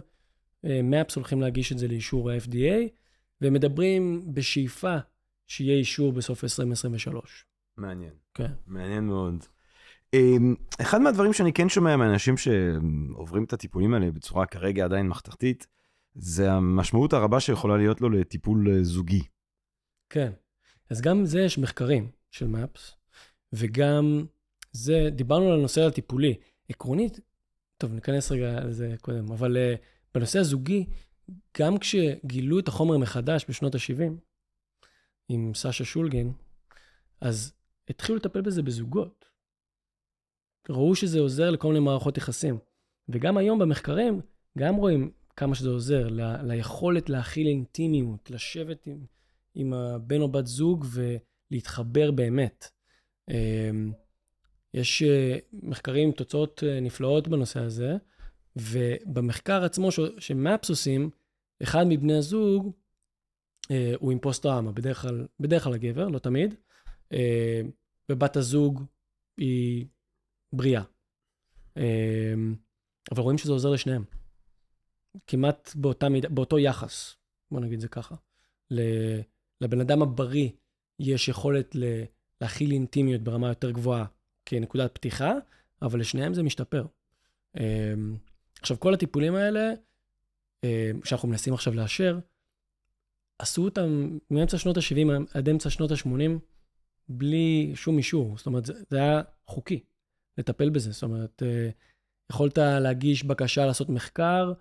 מאפס הולכים להגיש את זה לאישור ה-FDA, ומדברים בשאיפה שיהיה אישור בסוף 2023. מעניין. כן. מעניין מאוד. אחד מהדברים שאני כן שומע מאנשים שעוברים את הטיפולים האלה בצורה כרגע עדיין מחתרתית, זה המשמעות הרבה שיכולה להיות לו לטיפול אה, זוגי. כן. אז גם זה יש מחקרים של מאפס, וגם זה, דיברנו על הנושא הטיפולי. עקרונית, טוב, ניכנס רגע לזה קודם, אבל uh, בנושא הזוגי, גם כשגילו את החומר מחדש בשנות ה-70, עם סשה שולגין, אז התחילו לטפל בזה בזוגות. ראו שזה עוזר לכל מיני מערכות יחסים. וגם היום במחקרים, גם רואים כמה שזה עוזר ל- ליכולת להכיל אינטימיות, לשבת עם, עם הבן או בת זוג ולהתחבר באמת. אמ, יש אה, מחקרים תוצאות אה, נפלאות בנושא הזה, ובמחקר עצמו ש- שמאפס עושים, אחד מבני הזוג אה, הוא עם פוסט-טראומה, בדרך כלל, בדרך כלל הגבר, לא תמיד, ובת הזוג היא בריאה. אה, אבל רואים שזה עוזר לשניהם. כמעט באותה מיד, באותו יחס, בוא נגיד זה ככה. לבן אדם הבריא יש יכולת להכיל אינטימיות ברמה יותר גבוהה כנקודת פתיחה, אבל לשניהם זה משתפר. אה, עכשיו, כל הטיפולים האלה, אה, שאנחנו מנסים עכשיו לאשר, עשו אותם מאמצע שנות ה-70 עד אמצע שנות ה-80 בלי שום אישור. זאת אומרת, זה, זה היה חוקי לטפל בזה. זאת אומרת, אה, יכולת להגיש בקשה לעשות מחקר,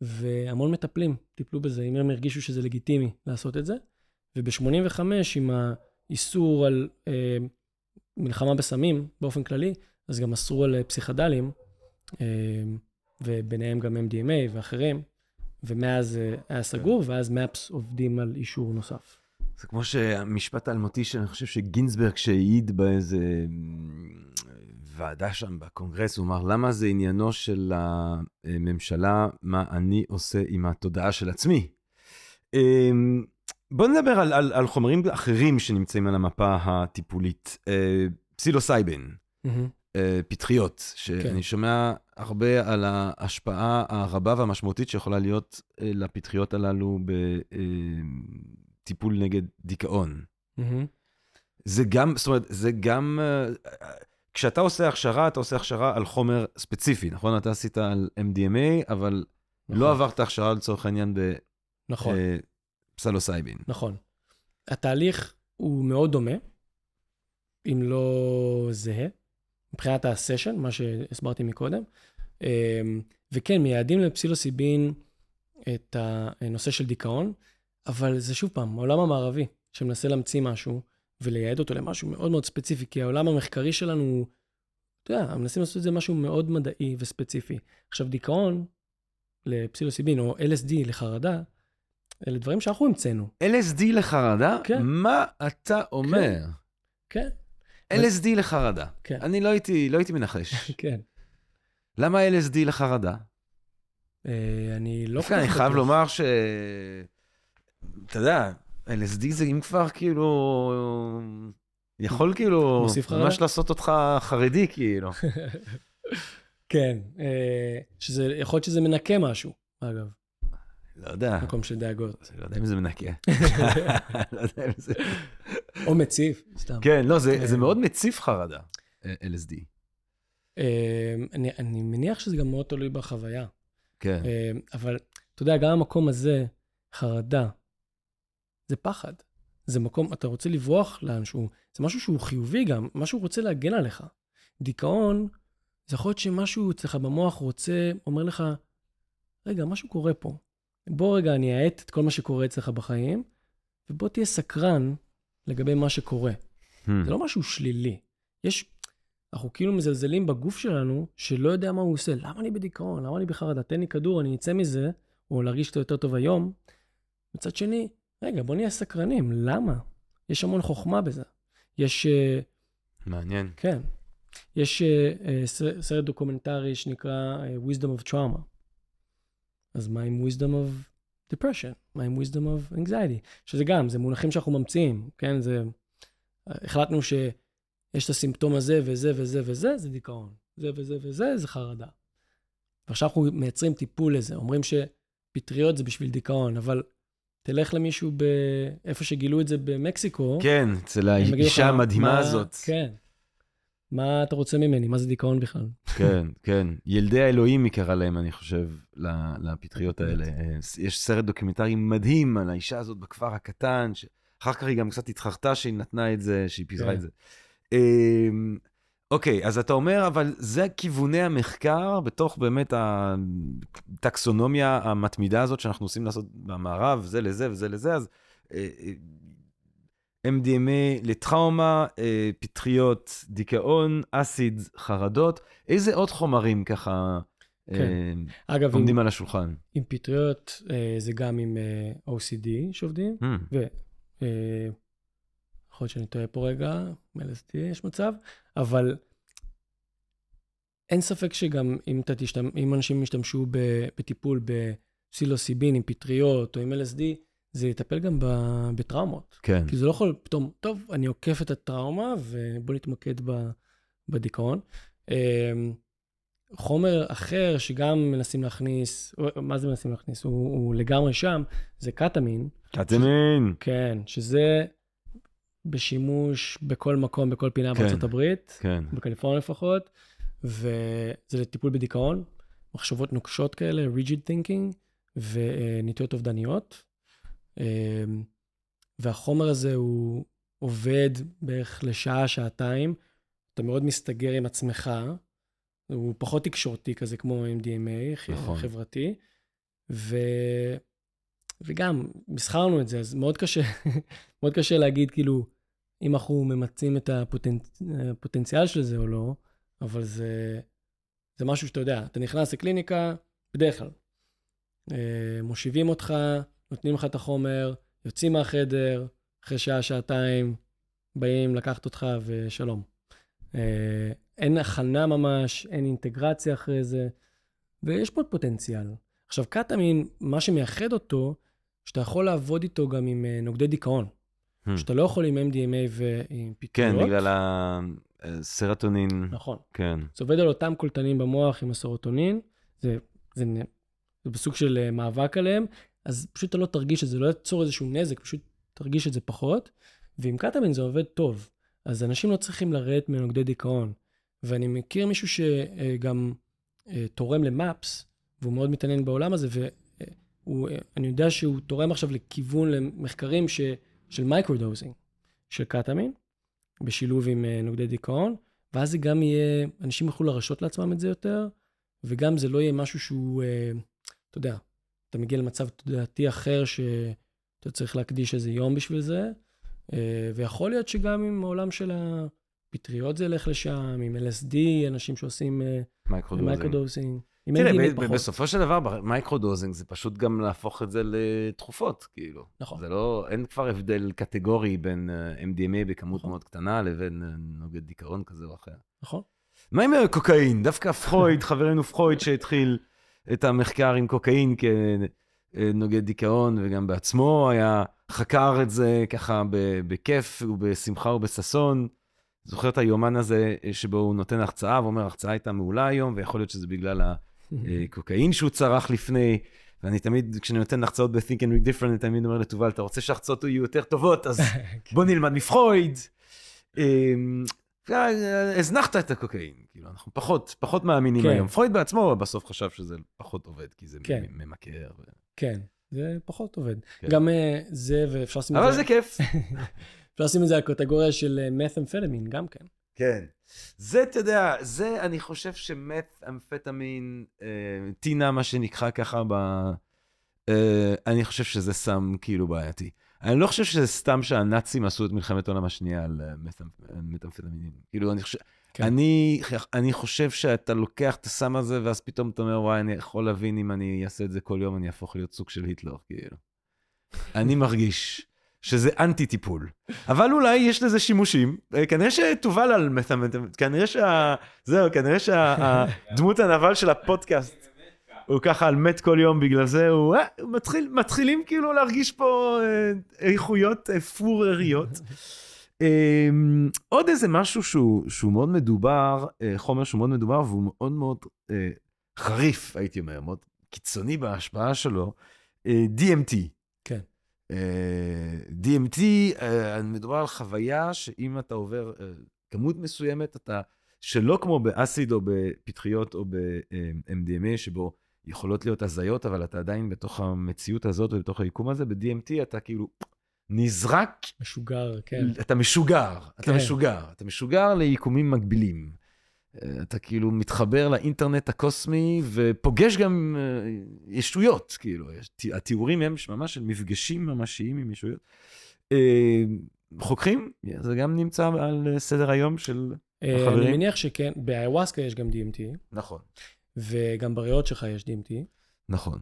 והמון מטפלים טיפלו בזה, אם הם הרגישו שזה לגיטימי לעשות את זה. וב-85, עם האיסור על אה, מלחמה בסמים באופן כללי, אז גם אסרו על פסיכדלים, אה, וביניהם גם MDMA ואחרים. ומאז אה, היה סגור, ואז מאפס עובדים על אישור נוסף. זה כמו שהמשפט האלמותי שאני חושב שגינסברג שהעיד באיזה ועדה שם בקונגרס, הוא אמר, למה זה עניינו של הממשלה, מה אני עושה עם התודעה של עצמי? אמ, בוא נדבר על, על, על חומרים אחרים שנמצאים על המפה הטיפולית. אה, פסילוסייבין, אה, פטריות, שאני שומע הרבה על ההשפעה הרבה והמשמעותית שיכולה להיות אה, לפטריות הללו בטיפול נגד דיכאון. זה גם, זאת אומרת, זה גם, כשאתה עושה הכשרה, אתה עושה הכשרה על חומר ספציפי, נכון? אתה עשית על MDMA, אבל לא עברת הכשרה לצורך העניין נכון, בפסלוסייבין. נכון. התהליך הוא מאוד דומה, אם לא זהה, מבחינת הסשן, מה שהסברתי מקודם. אמ, וכן, מייעדים לפסילוסיבין את הנושא של דיכאון, אבל זה שוב פעם, העולם המערבי, שמנסה להמציא משהו ולייעד אותו למשהו מאוד מאוד ספציפי, כי העולם המחקרי שלנו אתה יודע, מנסים לעשות את זה משהו מאוד מדעי וספציפי. עכשיו, דיכאון לפסילוסיבין, או LSD לחרדה, אלה דברים שאנחנו המצאנו. LSD לחרדה? כן. מה אתה אומר? כן, LSD לחרדה. כן. אני לא הייתי, לא הייתי מנחש. כן. למה LSD לחרדה? אה, אני לא דווקא אני חייב. לומר ש... אתה יודע, LSD זה אם כבר כאילו, יכול כאילו? ממש לעשות אותך חרדי כאילו. כן, אה, שזה, יכול להיות שזה מנקה משהו, אגב, לא יודע, מקום של דאגות. לא יודע אם זה מנקה. לא יודע אם זה... או מציף, סתם. כן, לא, זה כן. זה מאוד מציף חרדה, אה, LSD. אה, אני, אני מניח שזה גם מאוד תלוי בחוויה. כן, אה, אבל אתה יודע, גם המקום הזה, חרדה, זה פחד. זה מקום, אתה רוצה לברוח לאנשהו, זה משהו שהוא חיובי גם, משהו רוצה להגן עליך. דיכאון, זה יכול להיות שמשהו אצלך במוח רוצה, אומר לך, רגע, משהו קורה פה. בוא רגע, אני אאט את כל מה שקורה אצלך בחיים, ובוא תהיה סקרן לגבי מה שקורה. Hmm. זה לא משהו שלילי. יש, אנחנו כאילו מזלזלים בגוף שלנו, שלא יודע מה הוא עושה. למה אני בדיכאון? למה אני בחרדה? תן לי כדור, אני אצא מזה, או להרגיש אותו יותר טוב היום. מצד שני, רגע, בוא נהיה סקרנים, למה? יש המון חוכמה בזה. יש, אה, מעניין. כן, יש אה, אה, סרט דוקומנטרי שנקרא Wisdom of Trauma. אז מה עם Wisdom of Depression? מה עם Wisdom of Anxiety? שזה גם, זה מונחים שאנחנו ממציאים, כן? זה... החלטנו שיש את הסימפטום הזה וזה וזה וזה, זה דיכאון. זה וזה וזה, זה חרדה. ועכשיו אנחנו מייצרים טיפול לזה. אומרים שפטריות זה בשביל דיכאון, אבל תלך למישהו ב... איפה שגילו את זה במקסיקו, כן, אצל האישה המדהימה מה- הזאת. כן. מה אתה רוצה ממני? מה זה דיכאון בכלל? כן, כן. ילדי האלוהים היא קראה להם, אני חושב, לפטריות האלה. אה, יש סרט דוקומנטרי מדהים על האישה הזאת בכפר הקטן, שאחר כך היא גם קצת התחרטה שהיא נתנה את זה, שהיא פיזרה כן. את זה. אוקיי, אז אתה אומר, אבל זה כיווני המחקר בתוך באמת הטקסונומיה המתמידה הזאת שאנחנו עושים לעשות במערב, זה לזה וזה לזה, אז אה, אה, MDMA לטראומה, אה, פטריות, דיכאון, אסיד, חרדות. איזה עוד חומרים ככה כן. אגב, עם, עומדים על השולחן? עם פטריות זה גם עם OCD שעובדים, ו... אה, יכול להיות שאני טועה פה רגע, מ-LSD יש מצב, אבל אין ספק שגם אם, תשתמ... אם אנשים ישתמשו. בטיפול בסילוסיבין עם פטריות או עם LSD, זה יטפל גם ב... בטראומות. כן. כי זה לא יכול פתאום, טוב, אני עוקף את הטראומה ובוא נתמקד ב... בדיכאון. אה, חומר אחר שגם מנסים להכניס, מה זה מנסים להכניס? הוא, הוא לגמרי שם, זה קטמין. קטמין. כן, שזה בשימוש בכל מקום, בכל פינה כן. בארצות הברית, כן. בקליפורניה לפחות, וזה לטיפול בדיכאון, מחשבות נוקשות כאלה, rigid thinking, ונטיות אובדניות. אמ, והחומר הזה הוא עובד בערך לשעה, שעתיים, אתה מאוד מסתגר עם עצמך, הוא פחות תקשורתי כזה כמו MDMA, נכון. חברתי, ו... וגם, מסחרנו את זה, אז מאוד קשה, מאוד קשה להגיד, כאילו, אם אנחנו ממצים את הפוטנצ... הפוטנציאל של זה או לא, אבל זה, זה משהו שאתה יודע, אתה נכנס לקליניקה, בדרך כלל, אה, מושיבים אותך, נותנים לך את החומר, יוצאים מהחדר, אחרי שעה, שעתיים, באים לקחת אותך ושלום. אה, אין הכנה ממש, אין אינטגרציה אחרי זה, ויש פה פוטנציאל. עכשיו, קטמין, מה שמייחד אותו, שאתה יכול לעבוד איתו גם עם אה, נוגדי דיכאון. Hmm. שאתה לא יכול עם MDMA ועם כן, פטריות. בגלל הסרטונין. נכון. כן. זה עובד על אותם קולטנים במוח עם הסרוטונין, זה, זה, זה בסוג של אה, מאבק עליהם, אז פשוט אתה לא תרגיש את זה, לא ייצור איזשהו נזק, פשוט תרגיש את זה פחות. ועם קטמין זה עובד טוב, אז אנשים לא צריכים לרדת מנוגדי דיכאון. ואני מכיר מישהו שגם אה, תורם ל MAPS, והוא מאוד מתעניין בעולם הזה, ואני יודע שהוא תורם עכשיו לכיוון למחקרים ש, של microdosing של קטמין, בשילוב עם אה, נוגדי דיכאון, ואז זה גם יהיה, אנשים יוכלו להרשות לעצמם את זה יותר, וגם זה לא יהיה משהו שהוא, אה, אתה יודע, אתה מגיע למצב תודעתי אחר שאתה צריך להקדיש איזה יום בשביל זה, אה, ויכול להיות שגם עם העולם של הפטריות זה ילך לשם, עם LSD, אנשים שעושים microdosing. תראה. בסופו של דבר, microdosing זה פשוט גם להפוך את זה לתרופות, כאילו. נכון. זה לא, אין כבר הבדל קטגורי בין אה, MDMA בכמות נכון. מאוד קטנה לבין אה, נוגד דיכאון כזה או אחר. נכון? מה עם קוקאין? דווקא פרויד, חברנו פרויד שהתחיל את המחקר עם קוקאין אה, נוגד דיכאון, וגם בעצמו היה, חקר את זה ככה בכיף ובשמחה ובששון. זוכר את היומן הזה אה, שבו הוא נותן הרצאה ואומר, ההרצאה הייתה מעולה היום, ויכול להיות שזה בגלל הקוקאין שהוא צרח לפני. ואני תמיד, כשאני נותן הרצאות ב-Think and Read Different, אני תמיד אומר לתובל, אתה רוצה שההרצאות יהיו יותר טובות, אז בוא נלמד מפרויד. אמ, הזנחת את הקוקאין, כאילו, אנחנו פחות, פחות מאמינים כן. היום. פרויד בעצמו בסוף חשב שזה פחות עובד, כי זה כן. ממכר. ו- כן, זה פחות עובד. כן. גם אה, זה, ואפשר לשים את אבל זה, זה כיף. אפשר לשים את זה לקטגוריה של מת'אמפטמין, גם כן. כן. זה, אתה יודע, זה, אני חושב שמת אמפטמין, אה, טינה, מה שנקרא ככה ב... אה, אני חושב שזה סם כאילו בעייתי. אני לא חושב שזה סתם שהנאצים עשו את מלחמת העולם השנייה על אה, מתאמפטמינים. כאילו, אני חושב... כן. אני, אני חושב שאתה לוקח את הסם הזה, ואז פתאום אתה אומר, וואי, אני יכול להבין אם אני אעשה את זה כל יום, אני אהפוך להיות סוג של היטלר, כאילו. אני מרגיש שזה אנטי-טיפול. אבל אולי יש לזה שימושים. אה, כנראה שתובל על מתאמטמ... כנראה שה... זהו, כנראה שהדמות הנבל של הפודקאסט הוא ככה על מת כל יום, בגלל זה הוא... אה, מתחיל, מתחילים כאילו להרגיש פה אה, איכויות פורריות. אה, עוד איזה משהו שהוא, שהוא מאוד מדובר, חומר שהוא מאוד מדובר והוא מאוד מאוד חריף, הייתי אומר, מאוד קיצוני בהשפעה שלו, DMT. אה, DMT, אה, מדובר על חוויה שאם אתה עובר אה, כמות מסוימת, אתה, שלא כמו באסיד או בפטריות או ב-MDMA, שבו יכולות להיות הזיות, אבל אתה עדיין בתוך המציאות הזאת ובתוך היקום הזה, ב-DMT אתה כאילו נזרק, משוגר, כן. אתה משוגר, אתה כן. משוגר, אתה משוגר ליקומים מקבילים. אה, אתה כאילו מתחבר לאינטרנט הקוסמי ופוגש גם אה, ישויות, כאילו, התיאורים הם ממש של מפגשים ממשיים עם ישויות. אה, חוקרים, זה גם נמצא על סדר היום של... החברים? אני מניח שכן, באיוואסקה יש גם DMT, נכון. וגם בריאות שלך יש DMT. נכון.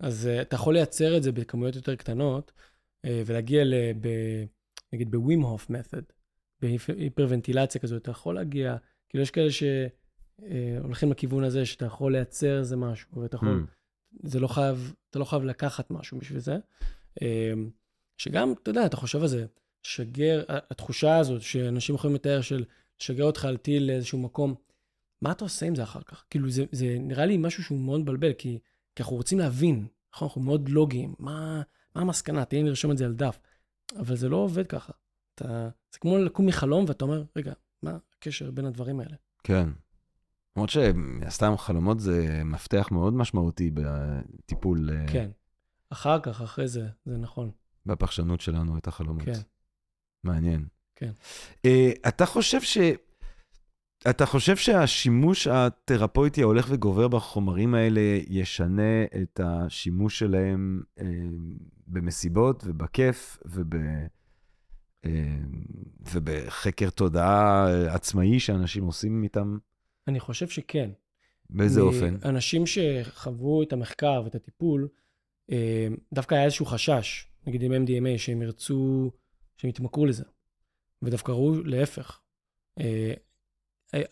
אז אתה יכול לייצר את זה בכמויות יותר קטנות, ולהגיע, ל, נגיד בווים הוף מתוד, בהיפרוונטילציה כזאת, אתה יכול להגיע, כאילו יש כאלה שהולכים לכיוון הזה, שאתה יכול לייצר איזה משהו, ואתה יכול, Mm. זה לא חייב, אתה לא חייב לקחת משהו בשביל זה. Uh, שגם, אתה יודע, אתה חושב על זה, שגר, התחושה הזאת שאנשים יכולים לתאר של לשגר אותך על טיל לאיזשהו מקום, מה אתה עושה עם זה אחר כך? כאילו, זה, זה נראה לי משהו שהוא מאוד מבלבל, כי, כי אנחנו רוצים להבין, נכון? אנחנו מאוד לוגיים, מה, מה המסקנה? תן לי לרשום את זה על דף. אבל זה לא עובד ככה. אתה, זה כמו לקום מחלום ואתה אומר, רגע, הקשר בין הדברים האלה? כן. למרות שסתם חלומות זה מפתח מאוד משמעותי בטיפול, אה, כן. אחר כך, אחרי זה, זה נכון. בפרשנות שלנו את החלומות. כן. מעניין. כן. Uh, אתה חושב ש... אתה חושב שהשימוש התרפויטי ההולך וגובר בחומרים האלה ישנה את השימוש שלהם uh, במסיבות ובכיף וב... uh, ובחקר תודעה עצמאי שאנשים עושים איתם? אני חושב שכן. באיזה אופן? אנשים שחוו את המחקר ואת הטיפול, אה, דווקא היה איזשהו חשש, נגיד עם MDMA, שהם ירצו, שהם יתמכרו לזה. ודווקא ראו להפך. אה,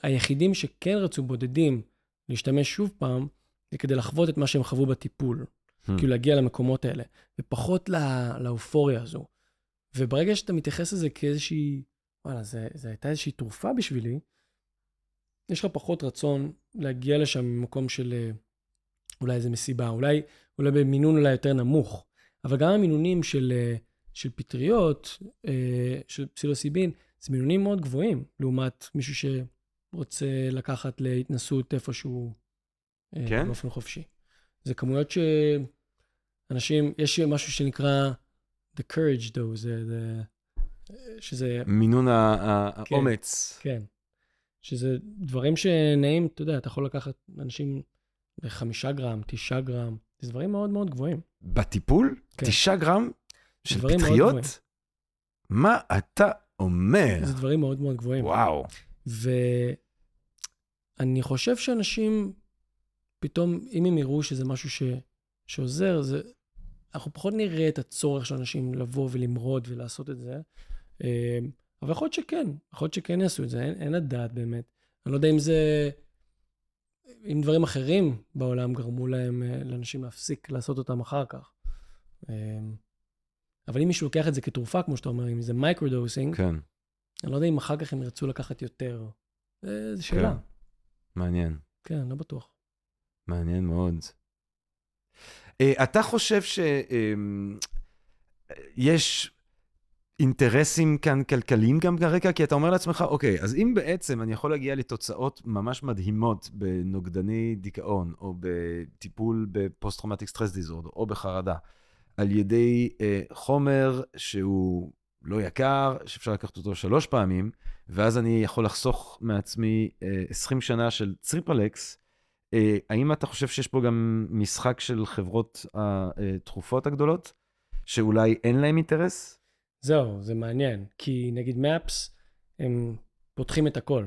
היחידים שכן רצו בודדים להשתמש שוב פעם, זה כדי לחוות את מה שהם חוו בטיפול. Hmm. כאילו להגיע למקומות האלה, ופחות לא, לאופוריה הזו. וברגע שאתה מתייחס לזה כאיזושהי, וואלה, זה, זה הייתה איזושהי תרופה בשבילי, יש לך פחות רצון להגיע לשם ממקום של אה, אולי איזה מסיבה, אולי, אולי במינון אולי יותר נמוך. אבל גם המינונים של, אה, של פטריות, אה, של פסילוסיבין, זה מינונים מאוד גבוהים, לעומת מישהו שרוצה לקחת להתנסות איפשהו כן? באופן חופשי. זה כמויות שאנשים, יש משהו שנקרא The Courage Dose, זה, זה, שזה, מינון כן. האומץ. כן, שזה דברים שנעים, אתה יודע, אתה יכול לקחת אנשים לחמישה גרם, תשעה גרם, זה דברים מאוד מאוד גבוהים. בטיפול? כן. תשעה גרם של פטריות? מה אתה אומר? זה דברים מאוד מאוד גבוהים. וואו. ואני חושב שאנשים, פתאום, אם הם יראו שזה משהו ש... שעוזר, זה... אנחנו פחות נראה את הצורך של אנשים לבוא ולמרוד ולעשות את זה. אה, אבל יכול להיות שכן, יכול להיות שכן יעשו את זה, אין, אין לדעת באמת. אני לא יודע אם זה... אם דברים אחרים בעולם גרמו להם, אה, לאנשים להפסיק לעשות אותם אחר כך. אה, אבל אם מישהו לוקח את זה כתרופה, כמו שאתה אומר, אם זה microdosing, כן, אני לא יודע אם אחר כך הם ירצו לקחת יותר. אה, זו שאלה. כן. מעניין. כן, לא בטוח. מעניין מאוד. אה, אתה חושב שיש אינטרסים כאן כלכליים גם כרגע? כי אתה אומר לעצמך, אוקיי, אז אם בעצם אני יכול להגיע לתוצאות ממש מדהימות בנוגדני דיכאון, או בטיפול ב post-traumatic stress disorder, או בחרדה, על ידי אה, חומר שהוא לא יקר, שאפשר לקחת אותו שלוש פעמים, ואז אני יכול לחסוך מעצמי אה, 20 שנה של סיפרלקס, האם אתה חושב שיש פה גם משחק של חברות התרופות הגדולות, שאולי אין להם אינטרס? זהו, זה מעניין. כי נגיד MAPS, הם פותחים את הכל.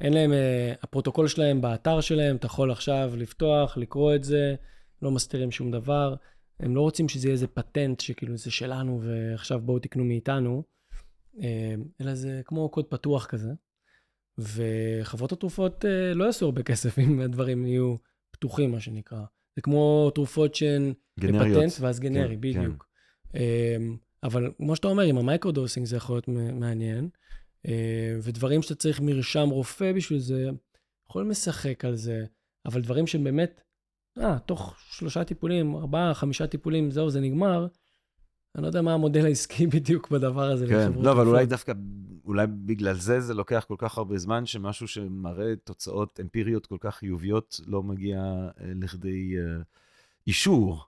אין להם, uh, הפרוטוקול שלהם באתר שלהם, אתה יכול עכשיו לפתוח, לקרוא את זה, לא מסתירים שום דבר. הם לא רוצים שזה יהיה איזה פטנט שכאילו זה שלנו ועכשיו בואו תקנו מאיתנו, uh, אלא זה כמו קוד פתוח כזה. וחברות התרופות uh, לא יעשו הרבה כסף אם הדברים יהיו פתוחים, מה שנקרא. זה כמו תרופות שהן. בפטנט ואז גנרי, כן, בדיוק. Um, אבל כמו שאתה אומר, עם ה microdosing זה יכול להיות מעניין, אה, ודברים שאתה צריך מרשם רופא בשביל זה, יכולים לשחק על זה, אבל דברים שהם באמת, אה, תוך שלושה טיפולים, ארבעה, חמישה טיפולים, זהו, זה נגמר, אני לא יודע מה המודל העסקי בדיוק בדבר הזה. כן, לא, אבל אולי. דווקא, אולי בגלל זה זה לוקח כל כך הרבה זמן, שמשהו שמראה תוצאות אמפיריות כל כך חיוביות לא מגיע אה, לכדי אה, אישור.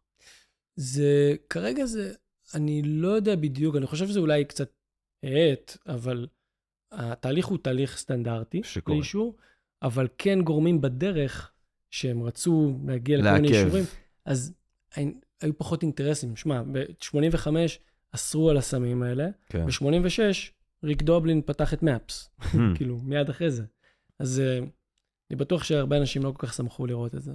זה, כרגע זה, אני לא יודע בדיוק, אני חושב שזה אולי קצת האט, אבל התהליך הוא תהליך סטנדרטי שקורה. לאישור, אבל כן גורמים בדרך שהם רצו להגיע לכל מיני. אישורים, אז היו- פחות אינטרסים. שמע, ב-85 אסרו על הסמים האלה, כן. ב-86 ריק דובלין פתח את מפס, Hmm. כאילו, מיד אחרי זה. אז אה, אני בטוח שהרבה אנשים לא כל כך שמחו לראות את זה.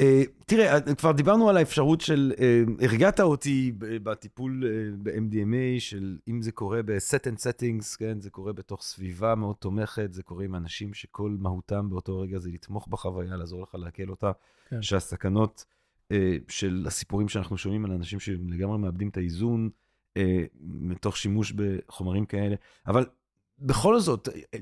אה, תראה, אה, כבר דיברנו על האפשרות של, הרגעת אותי בטיפול ב-MDMA, של אם זה קורה ב-set and settings, כן, זה קורה בתוך סביבה מאוד תומכת, זה קורה עם אנשים שכל מהותם באותו רגע זה לתמוך בחוויה, לעזור לך לעכל אותה, כן. שהסכנות של הסיפורים שאנחנו שומעים על אנשים שלגמרי מאבדים את האיזון, אה, מתוך שימוש בחומרים כאלה, אבל בכל זאת, אה,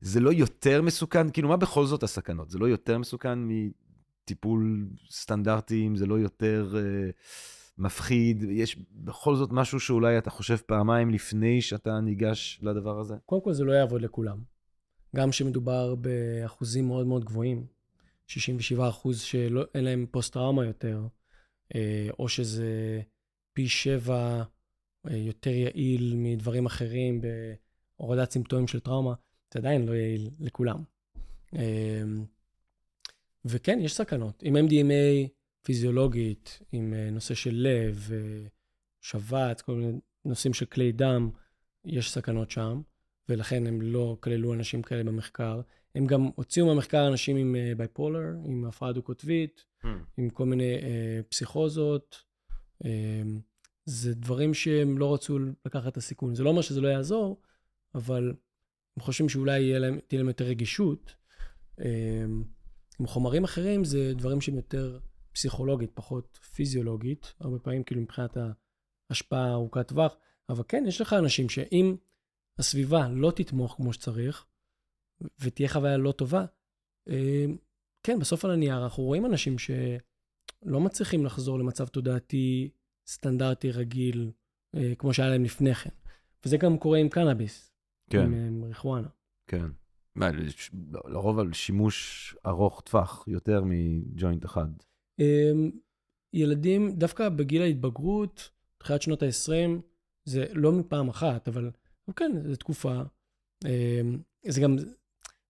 זה לא יותר מסוכן, כאילו מה בכל זאת הסכנות? זה לא יותר מסוכן מטיפול סטנדרטי, זה לא יותר אה, מפחיד, יש בכל זאת משהו שאולי אתה חושב פעמיים לפני שאתה ניגש לדבר הזה? קודם כל, זה לא יעבוד לכולם. גם כשמדובר באחוזים מאוד מאוד גבוהים, 67 אחוז שאין להם פוסט-טראומה יותר, אה, או שזה פי שבע אה, יותר יעיל מדברים אחרים בהורדת סימפטומים של טראומה, זה עדיין לא יעיל לכולם. אה, וכן, יש סכנות. עם MDMA פיזיולוגית, עם נושא של לב, שבץ, כל מיני נושאים של כלי דם, יש סכנות שם, ולכן הם לא כללו אנשים כאלה במחקר. הם גם הוציאו מהמחקר אנשים עם בייפולר, עם הפרעה דו-קוטבית, עם כל מיני אה, פסיכוזות. אה, זה דברים שהם לא רצו לקחת את הסיכון. זה לא אומר שזה לא יעזור, אבל הם חושבים שאולי להם, תהיה להם יותר רגישות. אה, עם חומרים אחרים זה דברים שהם יותר פסיכולוגית, פחות פיזיולוגית, הרבה פעמים כאילו מבחינת ההשפעה ארוכת טווח, אבל כן, יש לך אנשים שאם הסביבה לא תתמוך כמו שצריך, ותהיה חוויה לא טובה, אה, כן, בסוף על הנייר אנחנו רואים אנשים שלא מצליחים לחזור למצב תודעתי סטנדרטי רגיל, אה, כמו שהיה להם לפני כן. וזה גם קורה עם קנאביס, כן, עם מריחואנה. כן. לרוב על שימוש ארוך טווח, יותר מג'וינט אחד. אמ, ילדים, דווקא בגיל ההתבגרות, תחילת שנות ה-20, זה לא מפעם אחת, אבל אבל כן, זו תקופה. אמ, זה גם,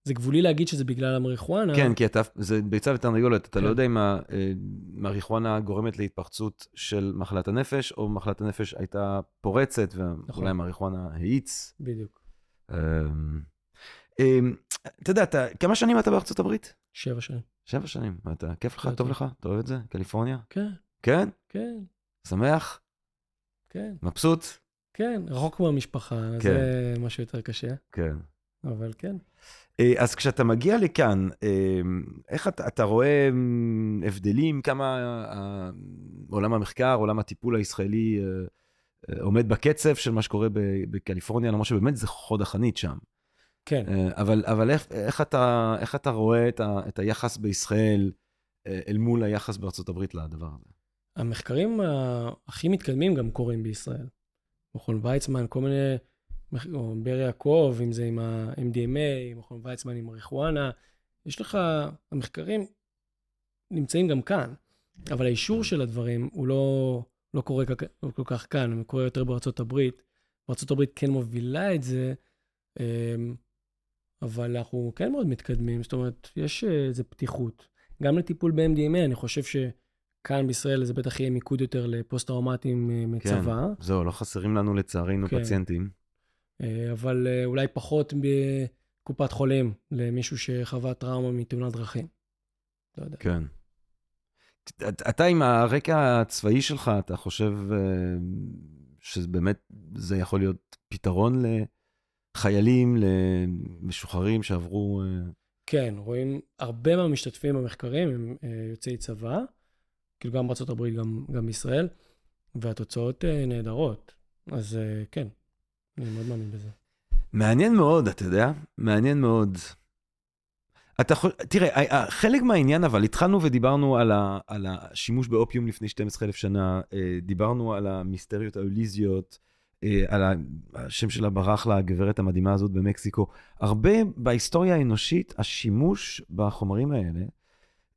זה גבולי להגיד שזה בגלל המריחואנה. כן, כי אתה, זה ביצה ותרנגולת, אתה כן. לא יודע אם המריחואנה גורמת להתפרצות של מחלת הנפש, או מחלת הנפש הייתה פורצת, נכון. ואולי המריחואנה האיץ. בדיוק, אמ, אמ, אתה יודע, אתה- כמה שנים אתה בארצות הברית? שבע שנים. שבע שנים. אתה, כיף לך? טוב. לך? אתה אוהב את זה? קליפורניה? כן, כן? כן, שמח? כן, מבסוט? כן, רחוק מהמשפחה, כן. זה משהו יותר קשה. כן. אבל כן. אה, אז כשאתה מגיע לכאן, אה, איך אתה, אתה רואה אה, הבדלים, כמה עולם המחקר, עולם הטיפול הישראלי עומד בקצב של מה שקורה בקליפורניה, למרות שבאמת זה חוד החנית שם. כן. אבל, אבל איך, איך, אתה, איך אתה רואה את, ה, את היחס בישראל אל מול היחס בארצות הברית לדבר הזה? המחקרים הכי מתקדמים גם קורים בישראל. מכון ויצמן, כל מיני או באר יעקב, אם זה עם ה-MDMA, מכון ויצמן עם מריחואנה, יש לך, המחקרים נמצאים גם כאן, אבל האישור של הדברים הוא לא, לא קורה כל, לא כל כך כאן, הוא קורה יותר בארצות הברית. בארצות הברית כן מובילה את זה, אמ, אבל אנחנו כן מאוד מתקדמים, זאת אומרת, יש איזו פתיחות. גם לטיפול ב-MDMA, אני חושב שכאן בישראל זה בטח יהיה מיקוד יותר לפוסט-טראומטיים אה, מצבא. כן, זהו, לא חסרים לנו לצערנו כן. פציינטים. אה, אבל אה, אולי פחות בקופת חולים למישהו שחווה טראומה מתאונת דרכים. לא יודע. כן. אתה עם הרקע הצבאי שלך, אתה חושב אה, שבאמת זה יכול להיות פתרון לחיילים, למשוחררים שעברו... כן, רואים הרבה מהמשתתפים במחקרים הם יוצאי צבא, כאילו גם בארה"ב, גם, גם בישראל, והתוצאות נהדרות. אז כן, אני מאוד מאמין בזה. מעניין מאוד, אתה יודע? מעניין מאוד. אתה יכול, תראה, חלק מהעניין, אבל התחלנו ודיברנו על, ה, על השימוש באופיום לפני 12,000 שנה, אה, דיברנו על המיסטריות האוליזיות, אה, על השם שלה ברח לה, הגברת המדהימה הזאת במקסיקו. הרבה בהיסטוריה האנושית, השימוש בחומרים האלה,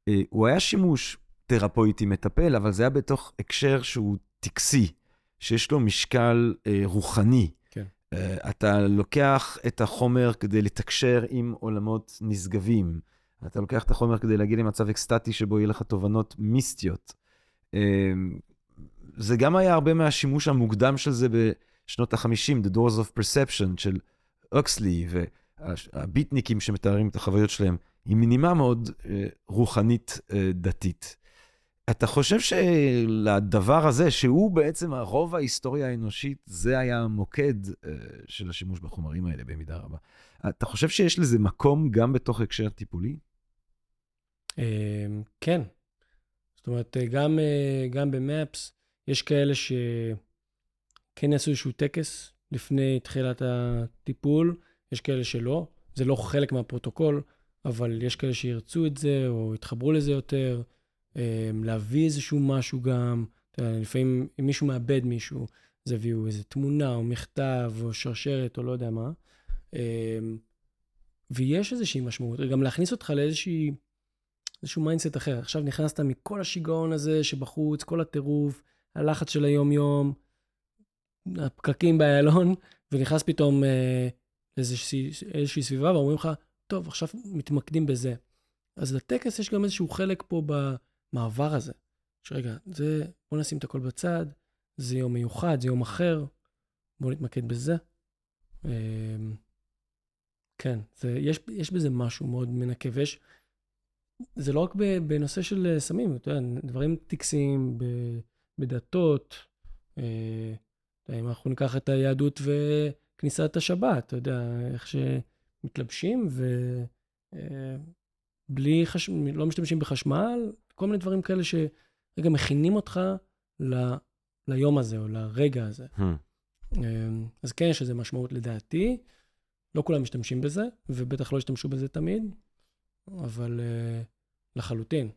אה, הוא היה שימוש תרפויטי מטפל, אבל זה היה בתוך הקשר שהוא טקסי, שיש לו משקל רוחני. אה, אתה לוקח את החומר כדי לתקשר עם עולמות נשגבים. אתה לוקח את החומר כדי להגיע למצב אקסטטי שבו יהיה לך תובנות מיסטיות. אה, זה גם היה הרבה מהשימוש המוקדם של זה בשנות ה-50, The Doors of Perception של אוקסלי, והביטניקים שמתארים את החוויות שלהם, עם נימה מאוד אה, רוחנית דתית. אתה חושב שלדבר הזה, שהוא בעצם הרוב ההיסטוריה האנושית, זה היה המוקד uh, של השימוש בחומרים האלה במידה רבה. אתה חושב שיש לזה מקום גם בתוך הקשר טיפולי? אמ, כן. זאת אומרת, גם, אה, גם במאפס, יש כאלה שכן יעשו איזשהו טקס לפני תחילת הטיפול, יש כאלה שלא. זה לא חלק מהפרוטוקול, אבל יש כאלה שירצו את זה, או יתחברו לזה יותר. אמ, להביא איזשהו משהו גם, לפעמים אם מישהו מאבד מישהו, אז יביאו איזו תמונה או מכתב או שרשרת או לא יודע מה. אמ, ויש איזושהי משמעות, גם להכניס אותך לאיזושהי, איזשהו מיינדסט אחר. עכשיו נכנסת מכל השיגעון הזה שבחוץ, כל הטירוף, הלחץ של היום-יום, הפקקים באיילון, ונכנס פתאום אה, לאיזושהי סביבה ואומרים לך, טוב, עכשיו מתמקדים בזה. אז לטקס יש גם איזשהו חלק פה ב... המעבר הזה, שרגע, זה, בוא נשים את הכל בצד, זה יום מיוחד, זה יום אחר, בוא נתמקד בזה. אמ, כן, זה, יש, יש בזה משהו מאוד מנקה, ויש, זה לא רק בנושא של אה, סמים, אתה יודע, דברים טקסיים בדתות, אה, אם אנחנו ניקח את היהדות וכניסת השבת, אתה יודע, איך שמתלבשים ובלי, אה, חש... לא משתמשים בחשמל, כל מיני דברים כאלה שרגע מכינים אותך ל, ליום הזה או לרגע הזה. Hmm. אמ, אז כן, יש לזה משמעות לדעתי. לא כולם משתמשים בזה, ובטח לא ישתמשו בזה תמיד, אבל uh, לחלוטין.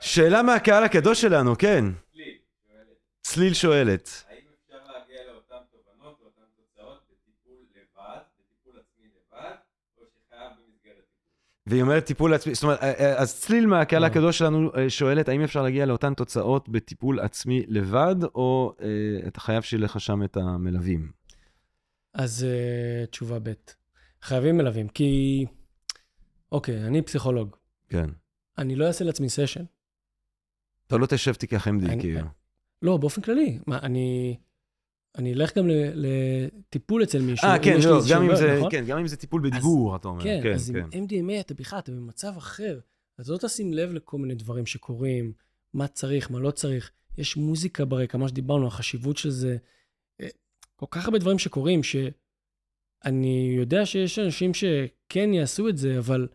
שאלה מהקהל הקדוש שלנו, כן. צליל שואלת. והיא אומרת טיפול עצמי, זאת אומרת, אה, אה, אז צליל מהקהל אה. הקדוש שלנו שואלת, האם אפשר להגיע לאותן תוצאות בטיפול עצמי לבד, או אתה חייב שיהיה לך שם את המלווים? אז תשובה ב', חייבים מלווים, כי, אוקיי, אני פסיכולוג. כן. אני לא אעשה לעצמי סשן. אתה לא תשב תיקח MD, כאילו. לא, באופן כללי. מה, אני... אני אלך גם לטיפול אצל מישהו. אה, כן, לא, גם אם זה, נכון? כן, גם אם זה טיפול בדיבור, אתה אומר. כן, כן אז כן. עם MDMA אתה בכלל, אתה במצב אחר. אז לא תשים לב לכל מיני דברים שקורים, מה צריך, מה לא צריך. יש מוזיקה ברקע, מה שדיברנו, החשיבות של זה. אה, כל כך הרבה דברים שקורים, אני יודע שיש אנשים שכן יעשו את זה, אבל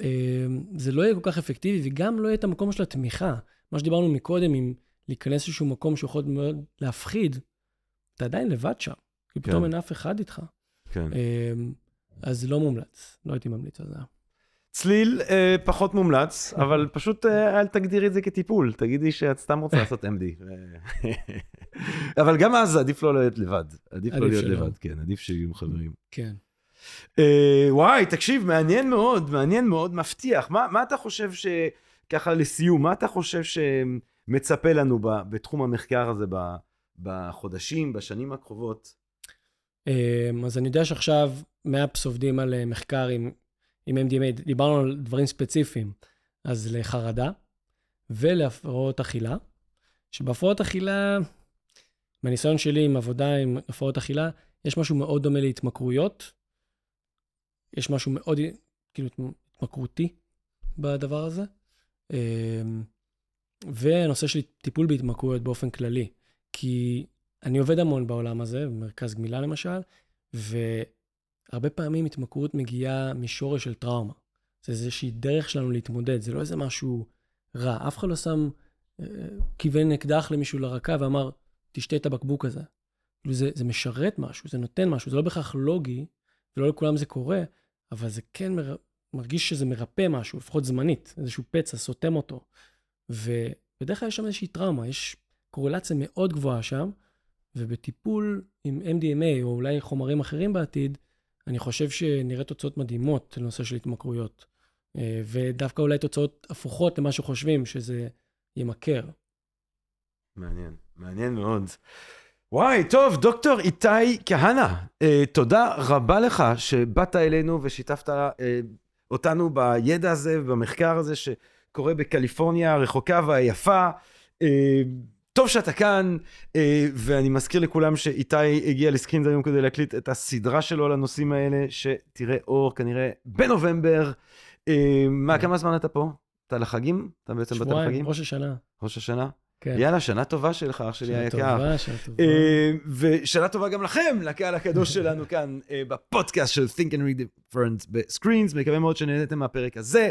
אה, זה לא יהיה כל כך אפקטיבי, וגם לא יהיה את המקום של התמיכה. מה שדיברנו מקודם, אם להיכנס לאיזשהו מקום שיכול מאוד להפחיד, אתה עדיין לבד שם. כי כן. פתאום אין אף אחד איתך. כן. אה, אז לא מומלץ, לא הייתי ממליץ על זה. צליל אה, פחות מומלץ, אבל פשוט אה, אל תגדירי את זה כטיפול, תגידי שאת סתם רוצה לעשות MD. אבל גם אז עדיף לא להיות לבד, עדיף לא עדיף להיות שלא. לבד, כן, עדיף שיהיו עם חברים. כן. אה, וואי, תקשיב, מעניין מאוד, מעניין מאוד, מבטיח. מה, מה אתה חושב ש... ככה לסיום, מה אתה חושב שמצפה לנו ב, בתחום המחקר הזה ב, בחודשים, בשנים הקרובות? אמ, אז אני יודע שעכשיו מאפס עובדים על אה, מחקר עם, עם MDMA, דיברנו על דברים ספציפיים, אז לחרדה ולהפרעות אכילה, שבהפרעות אכילה, מהניסיון שלי עם עבודה עם הפרעות אכילה, יש משהו מאוד דומה להתמכרויות, יש משהו מאוד כאילו התמכרותי בדבר הזה, אמ, והנושא של טיפול בהתמכרויות באופן כללי, כי אני עובד המון בעולם הזה, במרכז גמילה למשל, והרבה פעמים התמכרות מגיעה משורש של טראומה. זה איזושהי דרך שלנו להתמודד, זה לא איזה משהו רע. אף אחד לא שם, אה, כיוון אקדח למישהו לרקה ואמר, תשתה את הבקבוק הזה. כאילו זה, זה משרת משהו, זה נותן משהו, זה לא בהכרח לוגי, ולא לכולם זה קורה, אבל זה כן מר... מרגיש שזה מרפא משהו, לפחות זמנית, איזשהו פצע, סותם אותו. ובדרך כלל יש שם איזושהי טראומה, יש קורלציה מאוד גבוהה שם, ובטיפול עם MDMA, או אולי חומרים אחרים בעתיד, אני חושב שנראה תוצאות מדהימות לנושא של התמכרויות. אה, ודווקא אולי תוצאות הפוכות למה שחושבים, שזה ימכר. מעניין, מעניין מאוד. וואי, טוב, דוקטור איתי כהנא, אה, תודה רבה לך שבאת אלינו ושיתפת אה, אותנו בידע הזה ובמחקר הזה שקורה בקליפורניה הרחוקה והיפה. אה, טוב שאתה כאן, אה, ואני מזכיר לכולם שאיתי הגיע לסקרינס היום כדי להקליט את הסדרה שלו על הנושאים האלה, שתראה אור כנראה בנובמבר. אה, מה, כמה זמן אתה פה? אתה לחגים? אתה בעצם באת לחגים? שבועיים, ראש השנה. ראש השנה? כן. יאללה, שנה טובה שלך, אח שלי שנה היקר. טובה, שנה טובה. אה, ושנה טובה גם לכם, לקהל הקדוש שלנו כאן בפודקאסט של Think and Read Different בסקרינס. מקווה מאוד שנהנתם מהפרק הזה,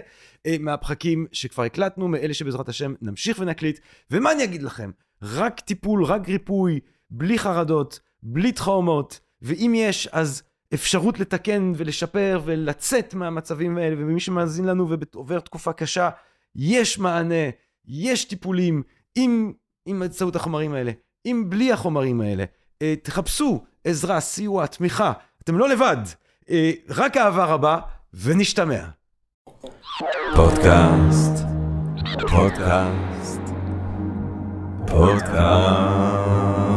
מהפחקים שכבר הקלטנו, מאלה שבעזרת השם נמשיך ונקליט. ומה אני אגיד לכם? רק טיפול, רק ריפוי, בלי חרדות, בלי טראומות, ואם יש, אז אפשרות לתקן ולשפר ולצאת מהמצבים האלה, ומי שמאזין לנו ועובר תקופה קשה, יש מענה, יש טיפולים, עם, עם באמצעות החומרים האלה, אם בלי החומרים האלה. אה, תחפשו עזרה, סיוע, תמיכה. אתם לא לבד. אה, רק אהבה רבה, ונשתמע. פודקאסט, פודקאסט, פודקאסט.